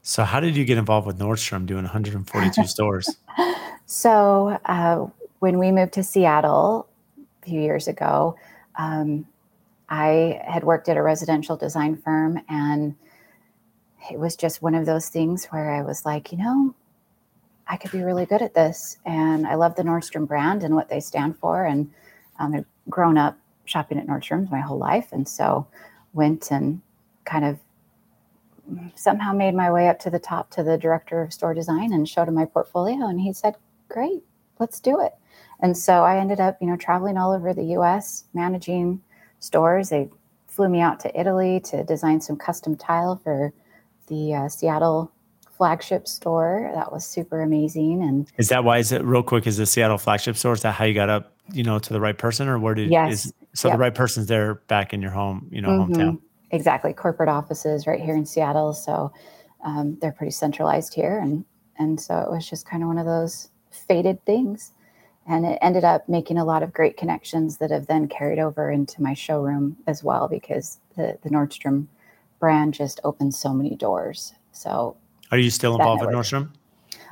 So, how did you get involved with Nordstrom doing 142 <laughs> stores? So, uh, when we moved to Seattle a few years ago, um, I had worked at a residential design firm and it was just one of those things where I was like, you know, I could be really good at this. And I love the Nordstrom brand and what they stand for. And um, I've grown up shopping at Nordstrom's my whole life. And so went and kind of somehow made my way up to the top to the director of store design and showed him my portfolio. And he said, great, let's do it. And so I ended up, you know, traveling all over the US, managing stores. They flew me out to Italy to design some custom tile for the uh, Seattle flagship store. That was super amazing. And is that why? Is it real quick? Is the Seattle flagship store? Is that how you got up? You know, to the right person, or where did? Yes. Is, so yep. the right person's there back in your home. You know, mm-hmm. hometown. Exactly. Corporate offices right here in Seattle. So um, they're pretty centralized here, and and so it was just kind of one of those faded things. And it ended up making a lot of great connections that have then carried over into my showroom as well because the, the Nordstrom brand just opened so many doors. So, are you still involved with Nordstrom?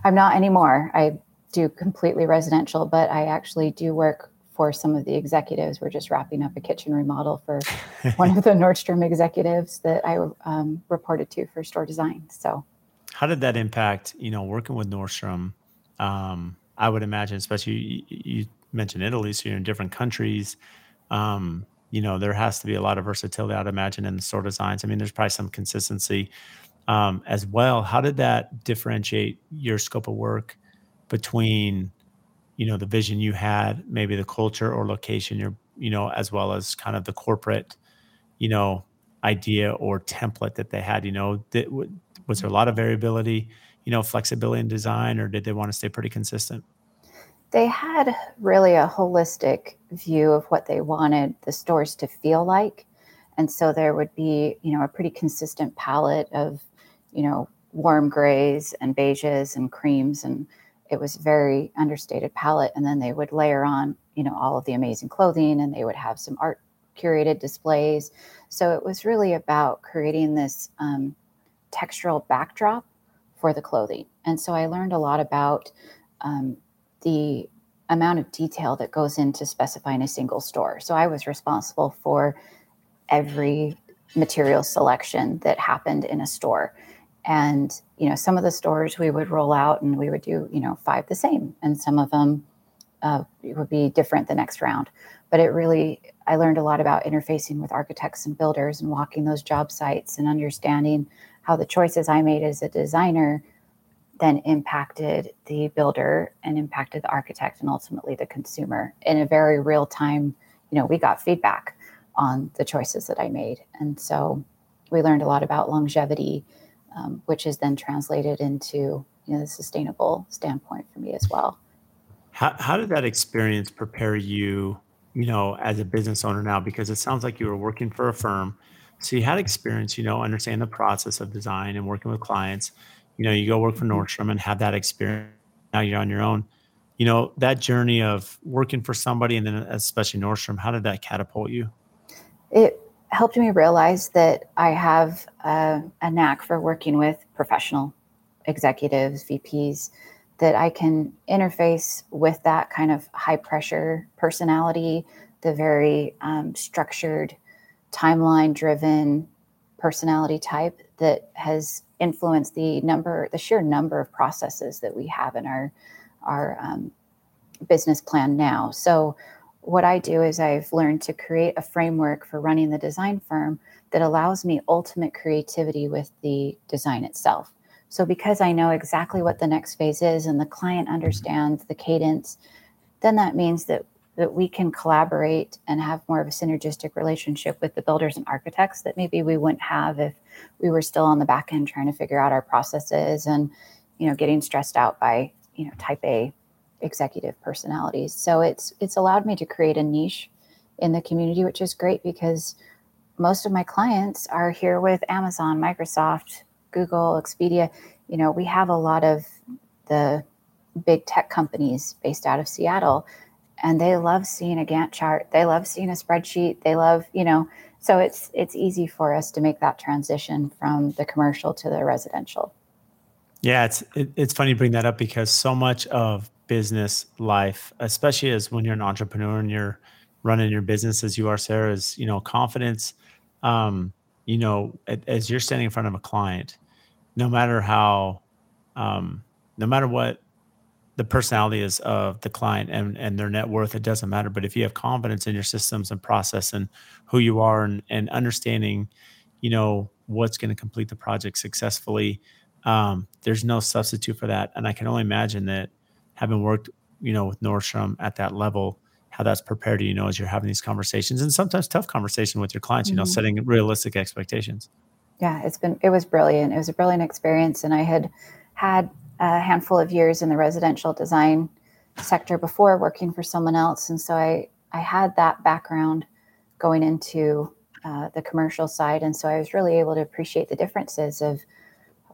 I'm not anymore. I do completely residential, but I actually do work for some of the executives. We're just wrapping up a kitchen remodel for <laughs> one of the Nordstrom executives that I um, reported to for store design. So, how did that impact? You know, working with Nordstrom. Um, I would imagine, especially you, you, mentioned Italy, so you're in different countries. Um, you know, there has to be a lot of versatility, I'd imagine, in the store designs. I mean, there's probably some consistency um, as well. How did that differentiate your scope of work between, you know, the vision you had, maybe the culture or location you're, you know, as well as kind of the corporate, you know, idea or template that they had? You know, that, was there a lot of variability? you know, flexibility in design, or did they want to stay pretty consistent? They had really a holistic view of what they wanted the stores to feel like. And so there would be, you know, a pretty consistent palette of, you know, warm grays and beiges and creams. And it was very understated palette. And then they would layer on, you know, all of the amazing clothing and they would have some art curated displays. So it was really about creating this um, textural backdrop for the clothing. And so I learned a lot about um, the amount of detail that goes into specifying a single store. So I was responsible for every material selection that happened in a store. And, you know, some of the stores we would roll out and we would do, you know, five the same. And some of them uh, would be different the next round. But it really, I learned a lot about interfacing with architects and builders and walking those job sites and understanding how the choices I made as a designer then impacted the builder and impacted the architect and ultimately the consumer in a very real time. You know, we got feedback on the choices that I made. And so we learned a lot about longevity, um, which is then translated into you know the sustainable standpoint for me as well. How, how did that experience prepare you, you know, as a business owner now? Because it sounds like you were working for a firm so you had experience, you know, understand the process of design and working with clients. You know, you go work for mm-hmm. Nordstrom and have that experience. Now you're on your own. You know, that journey of working for somebody and then especially Nordstrom, how did that catapult you? It helped me realize that I have a, a knack for working with professional executives, VPs, that I can interface with that kind of high pressure personality, the very um, structured timeline driven personality type that has influenced the number the sheer number of processes that we have in our our um, business plan now. So what i do is i've learned to create a framework for running the design firm that allows me ultimate creativity with the design itself. So because i know exactly what the next phase is and the client mm-hmm. understands the cadence then that means that that we can collaborate and have more of a synergistic relationship with the builders and architects that maybe we wouldn't have if we were still on the back end trying to figure out our processes and you know getting stressed out by you know type a executive personalities so it's it's allowed me to create a niche in the community which is great because most of my clients are here with amazon microsoft google expedia you know we have a lot of the big tech companies based out of seattle and they love seeing a Gantt chart. They love seeing a spreadsheet. They love, you know, so it's it's easy for us to make that transition from the commercial to the residential. Yeah, it's it, it's funny to bring that up because so much of business life, especially as when you're an entrepreneur and you're running your business as you are, Sarah, is you know confidence. Um, you know, as you're standing in front of a client, no matter how, um, no matter what the personality is of the client and, and their net worth, it doesn't matter. But if you have confidence in your systems and process and who you are and, and understanding, you know, what's going to complete the project successfully, um, there's no substitute for that. And I can only imagine that having worked, you know, with Nordstrom at that level, how that's prepared you, know, as you're having these conversations and sometimes tough conversation with your clients, you know, mm-hmm. setting realistic expectations. Yeah, it's been it was brilliant. It was a brilliant experience, and I had had a handful of years in the residential design sector before working for someone else, and so I I had that background going into uh, the commercial side, and so I was really able to appreciate the differences of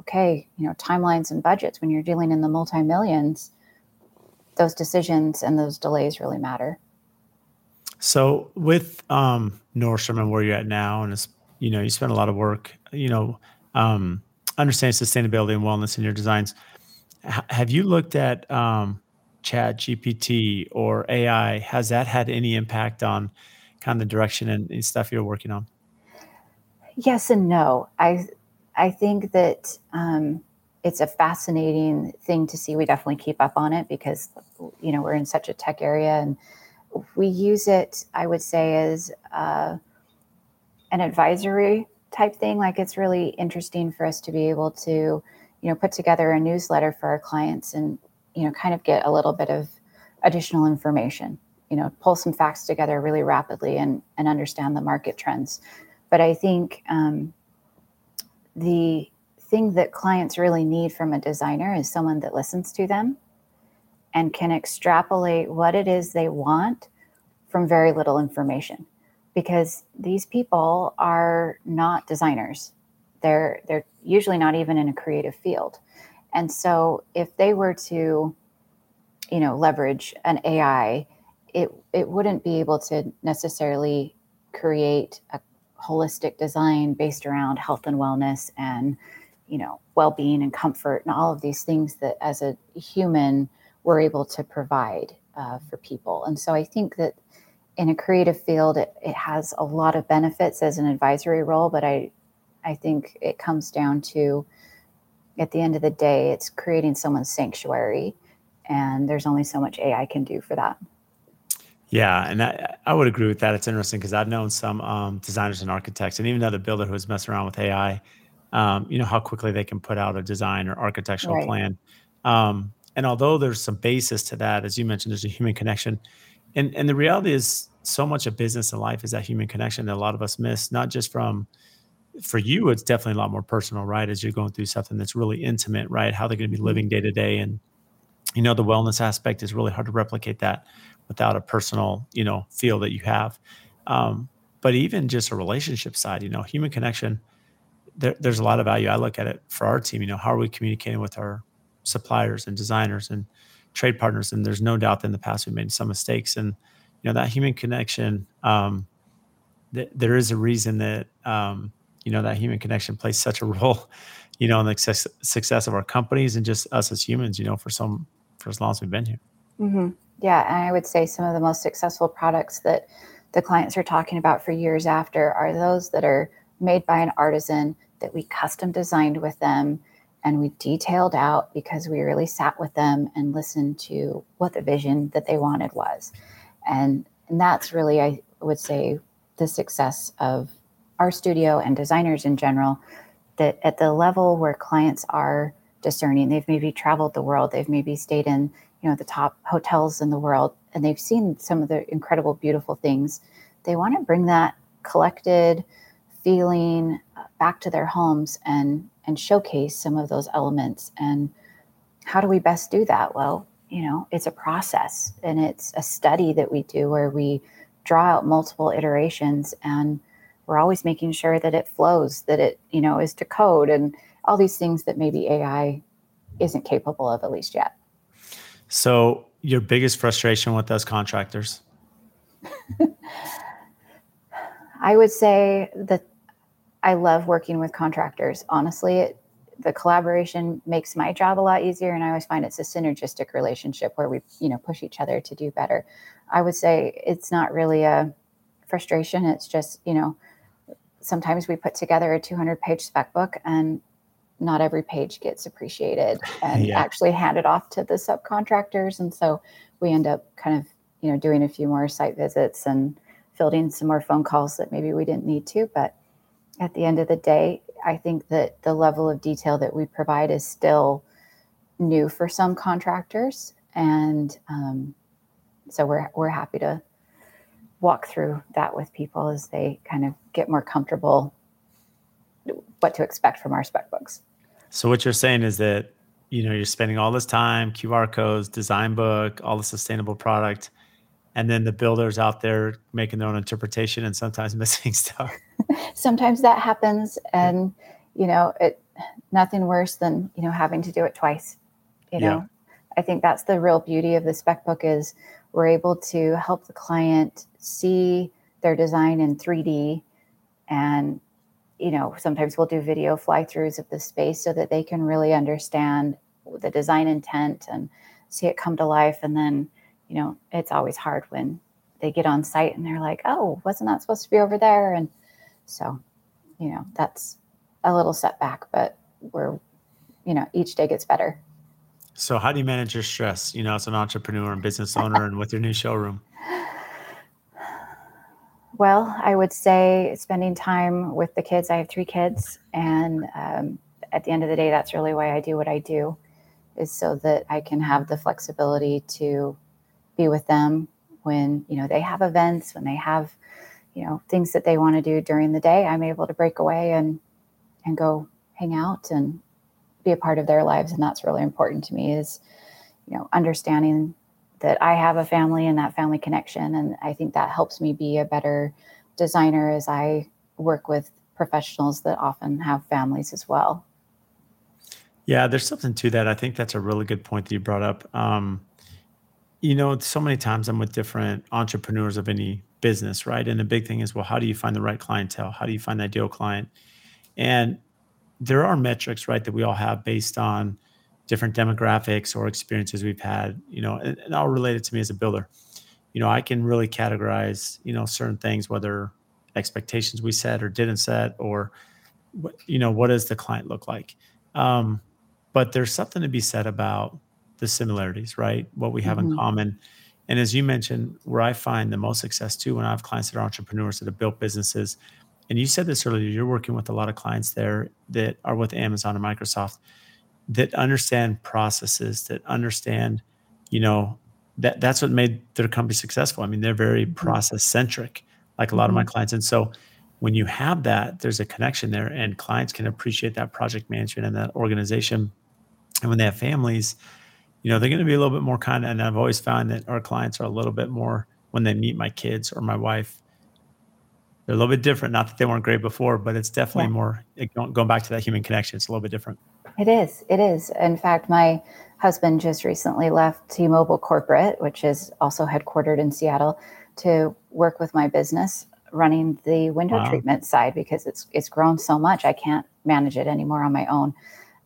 okay, you know, timelines and budgets when you're dealing in the multi millions. Those decisions and those delays really matter. So with um, Nordstrom and where you're at now, and it's you know you spend a lot of work, you know, um, understanding sustainability and wellness in your designs. H- have you looked at um, Chat GPT or AI? Has that had any impact on kind of the direction and, and stuff you're working on? Yes and no. I I think that um, it's a fascinating thing to see. We definitely keep up on it because you know we're in such a tech area and we use it, I would say, as uh, an advisory type thing. Like it's really interesting for us to be able to, you know, put together a newsletter for our clients and, you know, kind of get a little bit of additional information, you know, pull some facts together really rapidly and, and understand the market trends. But I think um, the thing that clients really need from a designer is someone that listens to them and can extrapolate what it is they want from very little information. Because these people are not designers. They're they're usually not even in a creative field. And so if they were to you know leverage an ai it it wouldn't be able to necessarily create a holistic design based around health and wellness and you know well-being and comfort and all of these things that as a human we're able to provide uh, for people. And so I think that in a creative field, it, it has a lot of benefits as an advisory role, but I, I think it comes down to at the end of the day, it's creating someone's sanctuary, and there's only so much AI can do for that. Yeah, and I, I would agree with that. It's interesting because I've known some um, designers and architects, and even another builder who's messing around with AI. Um, you know how quickly they can put out a design or architectural right. plan. Um, and although there's some basis to that, as you mentioned, there's a human connection. And and the reality is so much of business and life is that human connection that a lot of us miss, not just from for you, it's definitely a lot more personal, right? As you're going through something that's really intimate, right? How they're going to be mm-hmm. living day to day. And, you know, the wellness aspect is really hard to replicate that without a personal, you know, feel that you have. Um, but even just a relationship side, you know, human connection, there, there's a lot of value. I look at it for our team, you know, how are we communicating with our suppliers and designers and trade partners. And there's no doubt that in the past we made some mistakes. And you know that human connection. Um, th- there is a reason that um, you know that human connection plays such a <laughs> role, you know, in the success, success of our companies and just us as humans. You know, for some for as long as we've been here. Mm-hmm. Yeah, and I would say some of the most successful products that the clients are talking about for years after are those that are made by an artisan that we custom designed with them and we detailed out because we really sat with them and listened to what the vision that they wanted was. And, and that's really, I would say, the success of our studio and designers in general. That at the level where clients are discerning, they've maybe traveled the world, they've maybe stayed in you know the top hotels in the world, and they've seen some of the incredible, beautiful things. They want to bring that collected feeling uh, back to their homes and and showcase some of those elements. And how do we best do that? Well, you know, it's a process and it's a study that we do where we draw out multiple iterations and we're always making sure that it flows, that it, you know, is to code and all these things that maybe AI isn't capable of at least yet. So, your biggest frustration with those contractors? <laughs> I would say that I love working with contractors. Honestly, it, the collaboration makes my job a lot easier, and I always find it's a synergistic relationship where we, you know, push each other to do better. I would say it's not really a frustration. It's just, you know, sometimes we put together a 200 page spec book and not every page gets appreciated <laughs> and yeah. actually handed off to the subcontractors. And so we end up kind of, you know, doing a few more site visits and fielding some more phone calls that maybe we didn't need to. But at the end of the day, I think that the level of detail that we provide is still new for some contractors, and um, so we're we're happy to walk through that with people as they kind of get more comfortable what to expect from our spec books. So what you're saying is that you know you're spending all this time, QR codes, design book, all the sustainable product, and then the builders out there making their own interpretation and sometimes <laughs> missing stuff. sometimes that happens, and you know it. Nothing worse than you know having to do it twice. You know, yeah. I think that's the real beauty of the spec book is we're able to help the client see their design in 3D and you know sometimes we'll do video fly throughs of the space so that they can really understand the design intent and see it come to life and then you know it's always hard when they get on site and they're like oh wasn't that supposed to be over there? And so you know that's a little setback but we're you know each day gets better. So how do you manage your stress you know as an entrepreneur and business owner and with your new showroom? Well, I would say spending time with the kids. I have three kids, and um, at the end of the day, that's really why I do what I do, is so that I can have the flexibility to be with them when you know they have events, when they have you know things that they want to do during the day. I'm able to break away and and go hang out and be a part of their lives, and that's really important to me. Is you know understanding that I have a family and that family connection. And I think that helps me be a better designer as I work with professionals that often have families as well. Yeah, there's something to that. I think that's a really good point that you brought up. Um, you know, so many times I'm with different entrepreneurs of any business, right? And the big thing is, well, how do you find the right clientele? How do you find the ideal client? And there are metrics, right, that we all have based on different demographics or experiences we've had, you know, and, and all related to me as a builder. You know, I can really categorize, you know, certain things, whether expectations we set or didn't set, or, you know, what does the client look like? Um, but there's something to be said about the similarities, right? What we have mm-hmm. in common. And as you mentioned, where I find the most success too, when I have clients that are entrepreneurs that have built businesses, and you said this earlier, you're working with a lot of clients there that are with Amazon and Microsoft that understand processes, that understand, you know, that that's what made their company successful. I mean, they're very mm-hmm. process centric, like a lot mm-hmm. of my mm-hmm. clients. And so when you have that, there's a connection there, and clients can appreciate that project management and that organization. And when they have families, you know, they're going to be a little bit more kind. And I've always found that our clients are a little bit more when they meet my kids or my wife. They're a little bit different. Not that they weren't great before, but it's definitely yeah. more going back to that human connection. It's a little bit different. It is. It is. In fact, my husband just recently left T Mobile Corporate, which is also headquartered in Seattle, to work with my business running the window wow. treatment side because it's it's grown so much I can't manage it anymore on my own.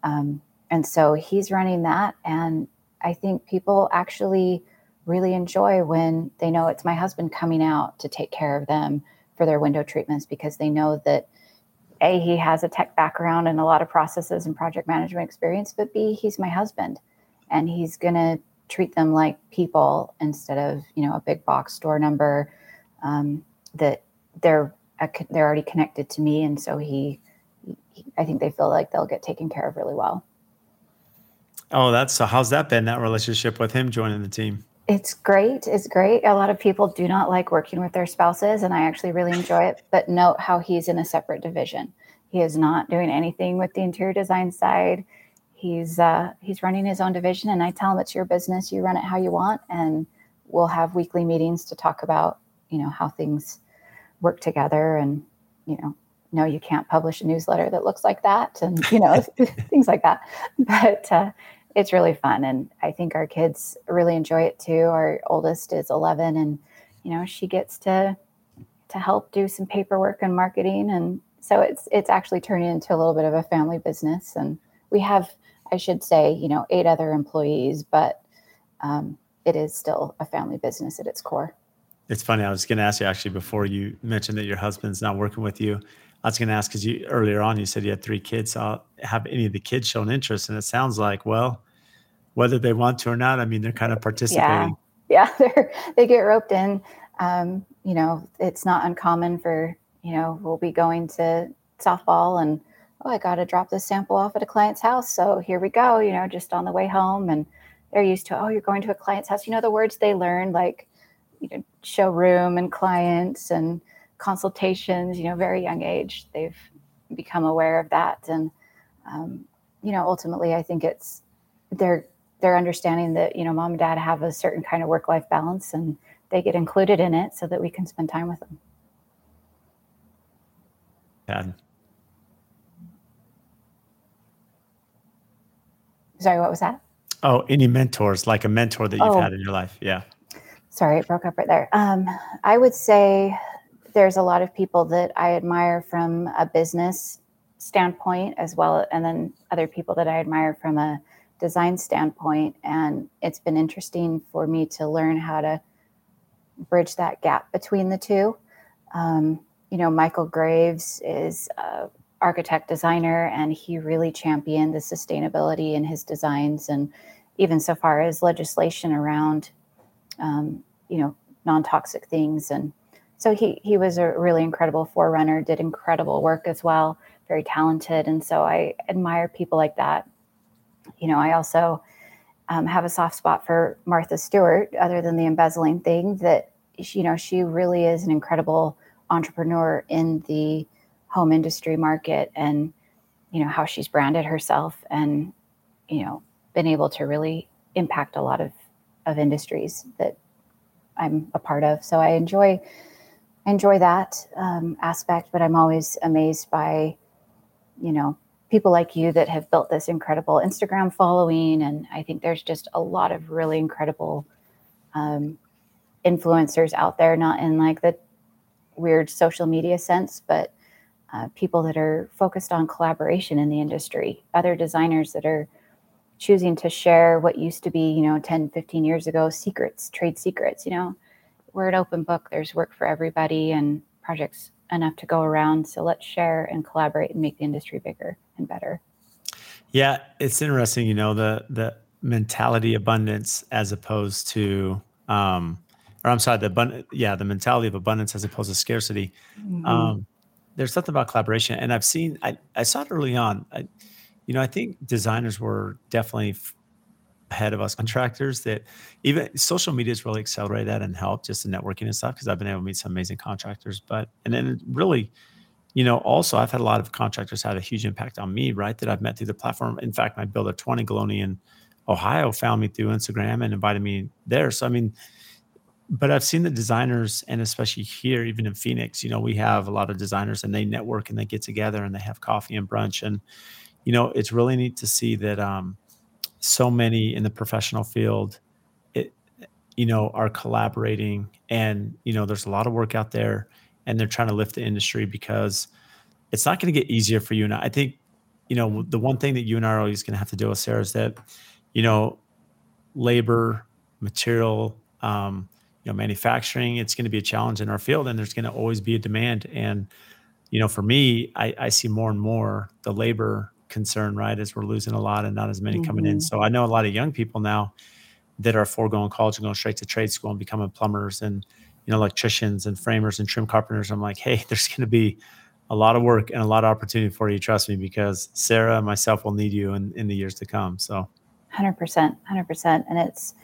Um, and so he's running that, and I think people actually really enjoy when they know it's my husband coming out to take care of them for their window treatments because they know that a he has a tech background and a lot of processes and project management experience but b he's my husband and he's going to treat them like people instead of you know a big box store number um, that they're they're already connected to me and so he, he i think they feel like they'll get taken care of really well oh that's so how's that been that relationship with him joining the team it's great. It's great. A lot of people do not like working with their spouses, and I actually really enjoy it. But note how he's in a separate division. He is not doing anything with the interior design side. He's uh, he's running his own division, and I tell him it's your business. You run it how you want, and we'll have weekly meetings to talk about you know how things work together, and you know no, you can't publish a newsletter that looks like that, and you know <laughs> <laughs> things like that. But uh, it's really fun and i think our kids really enjoy it too. Our oldest is 11 and you know she gets to to help do some paperwork and marketing and so it's it's actually turning into a little bit of a family business and we have i should say you know eight other employees but um, it is still a family business at its core. It's funny i was going to ask you actually before you mentioned that your husband's not working with you I was going to ask because you earlier on you said you had three kids. So have any of the kids shown interest? And it sounds like, well, whether they want to or not, I mean, they're kind of participating. Yeah, yeah <laughs> they get roped in. Um, you know, it's not uncommon for you know we'll be going to softball and oh, I got to drop this sample off at a client's house. So here we go. You know, just on the way home, and they're used to oh, you're going to a client's house. You know, the words they learn like you know showroom and clients and consultations, you know, very young age, they've become aware of that. And, um, you know, ultimately, I think it's they're they're understanding that you know mom and dad have a certain kind of work life balance and they get included in it so that we can spend time with them. Yeah. Sorry, what was that? Oh, any mentors, like a mentor that you've oh, had in your life? Yeah. Sorry, it broke up right there. Um, I would say there's a lot of people that I admire from a business standpoint as well, and then other people that I admire from a design standpoint. And it's been interesting for me to learn how to bridge that gap between the two. Um, you know, Michael Graves is a architect designer, and he really championed the sustainability in his designs, and even so far as legislation around, um, you know, non-toxic things. And so he he was a really incredible forerunner, did incredible work as well, very talented, and so I admire people like that. You know, I also um, have a soft spot for Martha Stewart, other than the embezzling thing. That you know, she really is an incredible entrepreneur in the home industry market, and you know how she's branded herself, and you know, been able to really impact a lot of of industries that I'm a part of. So I enjoy enjoy that um, aspect, but I'm always amazed by you know people like you that have built this incredible Instagram following. And I think there's just a lot of really incredible um, influencers out there, not in like the weird social media sense, but uh, people that are focused on collaboration in the industry, other designers that are choosing to share what used to be, you know, 10, 15 years ago, secrets, trade secrets, you know, we're an open book. There's work for everybody and projects enough to go around. So let's share and collaborate and make the industry bigger and better. Yeah, it's interesting, you know, the the mentality abundance as opposed to um or I'm sorry, the abundant yeah, the mentality of abundance as opposed to scarcity. Mm-hmm. Um there's something about collaboration and I've seen I I saw it early on. I, you know, I think designers were definitely f- ahead of us contractors that even social media has really accelerated that and helped just the networking and stuff because I've been able to meet some amazing contractors. But and then really you know, also I've had a lot of contractors had a huge impact on me, right? That I've met through the platform. In fact, my builder 20 Galoni in Ohio found me through Instagram and invited me there. So I mean, but I've seen the designers, and especially here, even in Phoenix, you know, we have a lot of designers and they network and they get together and they have coffee and brunch. And, you know, it's really neat to see that um, so many in the professional field, it, you know, are collaborating. And, you know, there's a lot of work out there and they're trying to lift the industry because it's not going to get easier for you and I. Think, you know, the one thing that you and I are always going to have to deal with, Sarah, is that, you know, labor, material, um, you know, manufacturing, it's going to be a challenge in our field and there's going to always be a demand. And, you know, for me, I, I see more and more the labor concern, right, as we're losing a lot and not as many mm-hmm. coming in. Mm-hmm. So I know a lot of young people now that are foregoing college and going straight to trade school and becoming plumbers and, you know, electricians and framers and trim carpenters. I'm like, hey, <laughs> there's going to be a lot of work and a lot of opportunity for you. Trust me, because Sarah and myself will need you in, in the years to come. So, hundred percent, hundred percent, and it's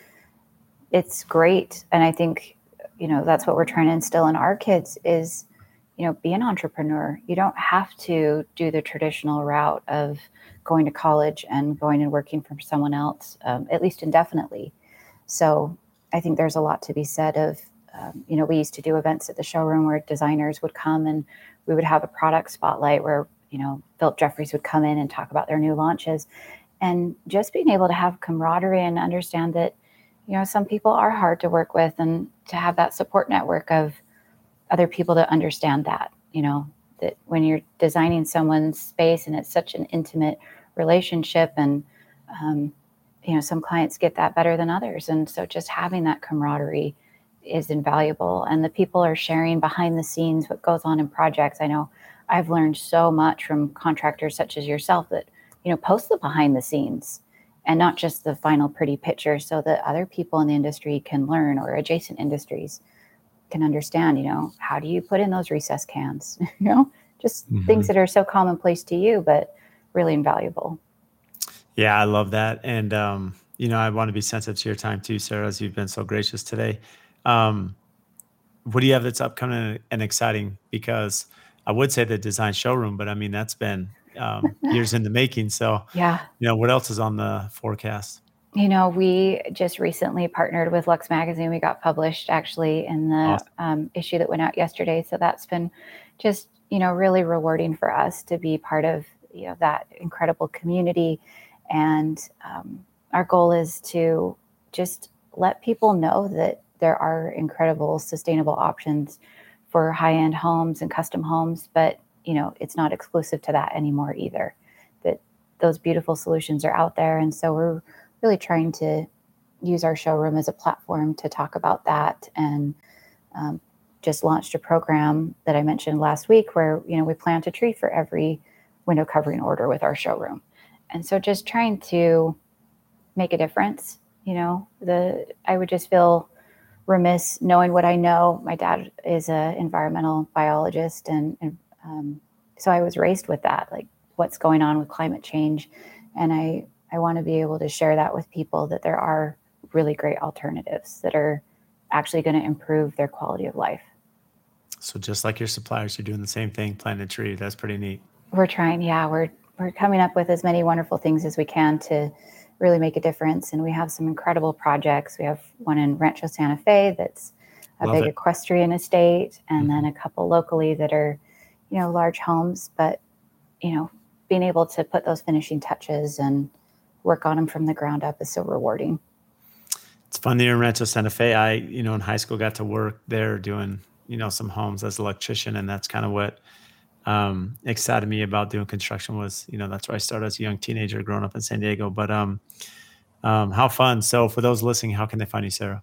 it's great. And I think you know that's what we're trying to instill in our kids is you know be an entrepreneur. You don't have to do the traditional route of going to college and going and working for someone else, um, at least indefinitely. So I think there's a lot to be said of um, you know, we used to do events at the showroom where designers would come and we would have a product spotlight where, you know, Phillip Jeffries would come in and talk about their new launches. And just being able to have camaraderie and understand that, you know, some people are hard to work with and to have that support network of other people to understand that, you know, that when you're designing someone's space and it's such an intimate relationship and, um, you know, some clients get that better than others. And so just having that camaraderie is invaluable. And the people are sharing behind the scenes what goes on in projects. I know i've learned so much from contractors such as yourself that you know post the behind the scenes and not just the final pretty picture so that other people in the industry can learn or adjacent industries can understand you know how do you put in those recess cans <laughs> you know just mm-hmm. things that are so commonplace to you but really invaluable yeah i love that and um you know i want to be sensitive to your time too sarah as you've been so gracious today um, what do you have that's upcoming and exciting? Because I would say the design showroom, but I mean that's been um, <laughs> years in the making. So yeah, you know what else is on the forecast? You know, we just recently partnered with Luxe Magazine. We got published actually in the awesome. um, issue that went out yesterday. So that's been just you know really rewarding for us to be part of you know that incredible community. And um, our goal is to just let people know that there are incredible sustainable options for high-end homes and custom homes, but you know it's not exclusive to that anymore either. That those beautiful solutions are out there, and so we're really trying to use our showroom as a platform to talk about that and um, just launched a program that I mentioned last week where you know we plant a tree for every window covering order with our showroom. And so just trying to make a difference, you know, the I would just feel remiss knowing what I know. My dad is an environmental biologist and, and um, so I was raised with that, like what's going on with climate change. And I I want to be able to share that with people that there are really great alternatives that are actually going to improve their quality of life. So just like your suppliers, you're doing the same thing, planting a tree. That's pretty neat. We're trying, yeah. We're we're coming up with as many wonderful things as we can to really make a difference. And we have some incredible projects. We have one in Rancho Santa Fe that's a Love big it. equestrian estate, and mm-hmm. then a couple locally that are, you know, large homes. But you know, being able to put those finishing touches and work on them from the ground up is so rewarding. It's fun you're in Rancho Santa Fe. I, you know, in high school got to work there doing, you know, some homes as an electrician, and that's kind of what um, excited me about doing construction was, you know, that's where I started as a young teenager growing up in San Diego. But um, um, how fun. So for those listening, how can they find you, Sarah?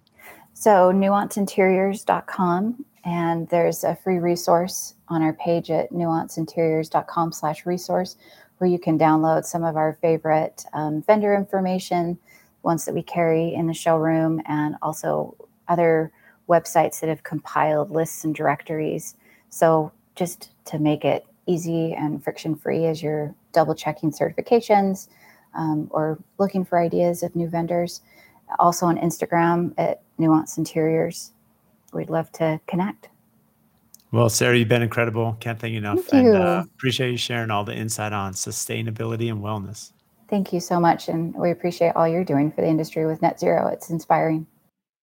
So nuanceinteriors.com and there's a free resource on our page at nuanceinteriors.com slash resource where you can download some of our favorite um, vendor information, ones that we carry in the showroom, and also other websites that have compiled lists and directories. So just to make it easy and friction free as you're double checking certifications um, or looking for ideas of new vendors. Also on Instagram at Nuance Interiors. We'd love to connect. Well, Sarah, you've been incredible. Can't thank you enough. Thank you. And uh, appreciate you sharing all the insight on sustainability and wellness. Thank you so much. And we appreciate all you're doing for the industry with Net Zero. It's inspiring.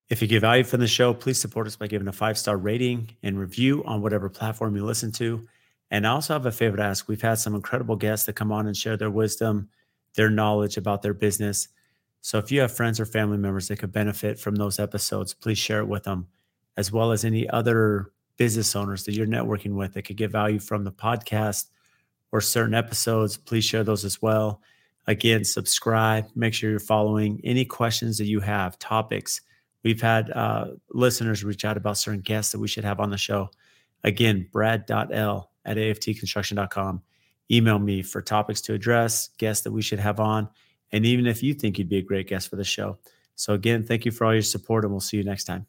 If you get value from the show, please support us by giving a five star rating and review on whatever platform you listen to. And I also have a favor to ask. We've had some incredible guests that come on and share their wisdom, their knowledge about their business. So if you have friends or family members that could benefit from those episodes, please share it with them, as well as any other business owners that you're networking with that could get value from the podcast or certain episodes, please share those as well. Again, subscribe, make sure you're following any questions that you have, topics. We've had uh, listeners reach out about certain guests that we should have on the show. Again, brad.l at aftconstruction.com. Email me for topics to address, guests that we should have on, and even if you think you'd be a great guest for the show. So, again, thank you for all your support, and we'll see you next time.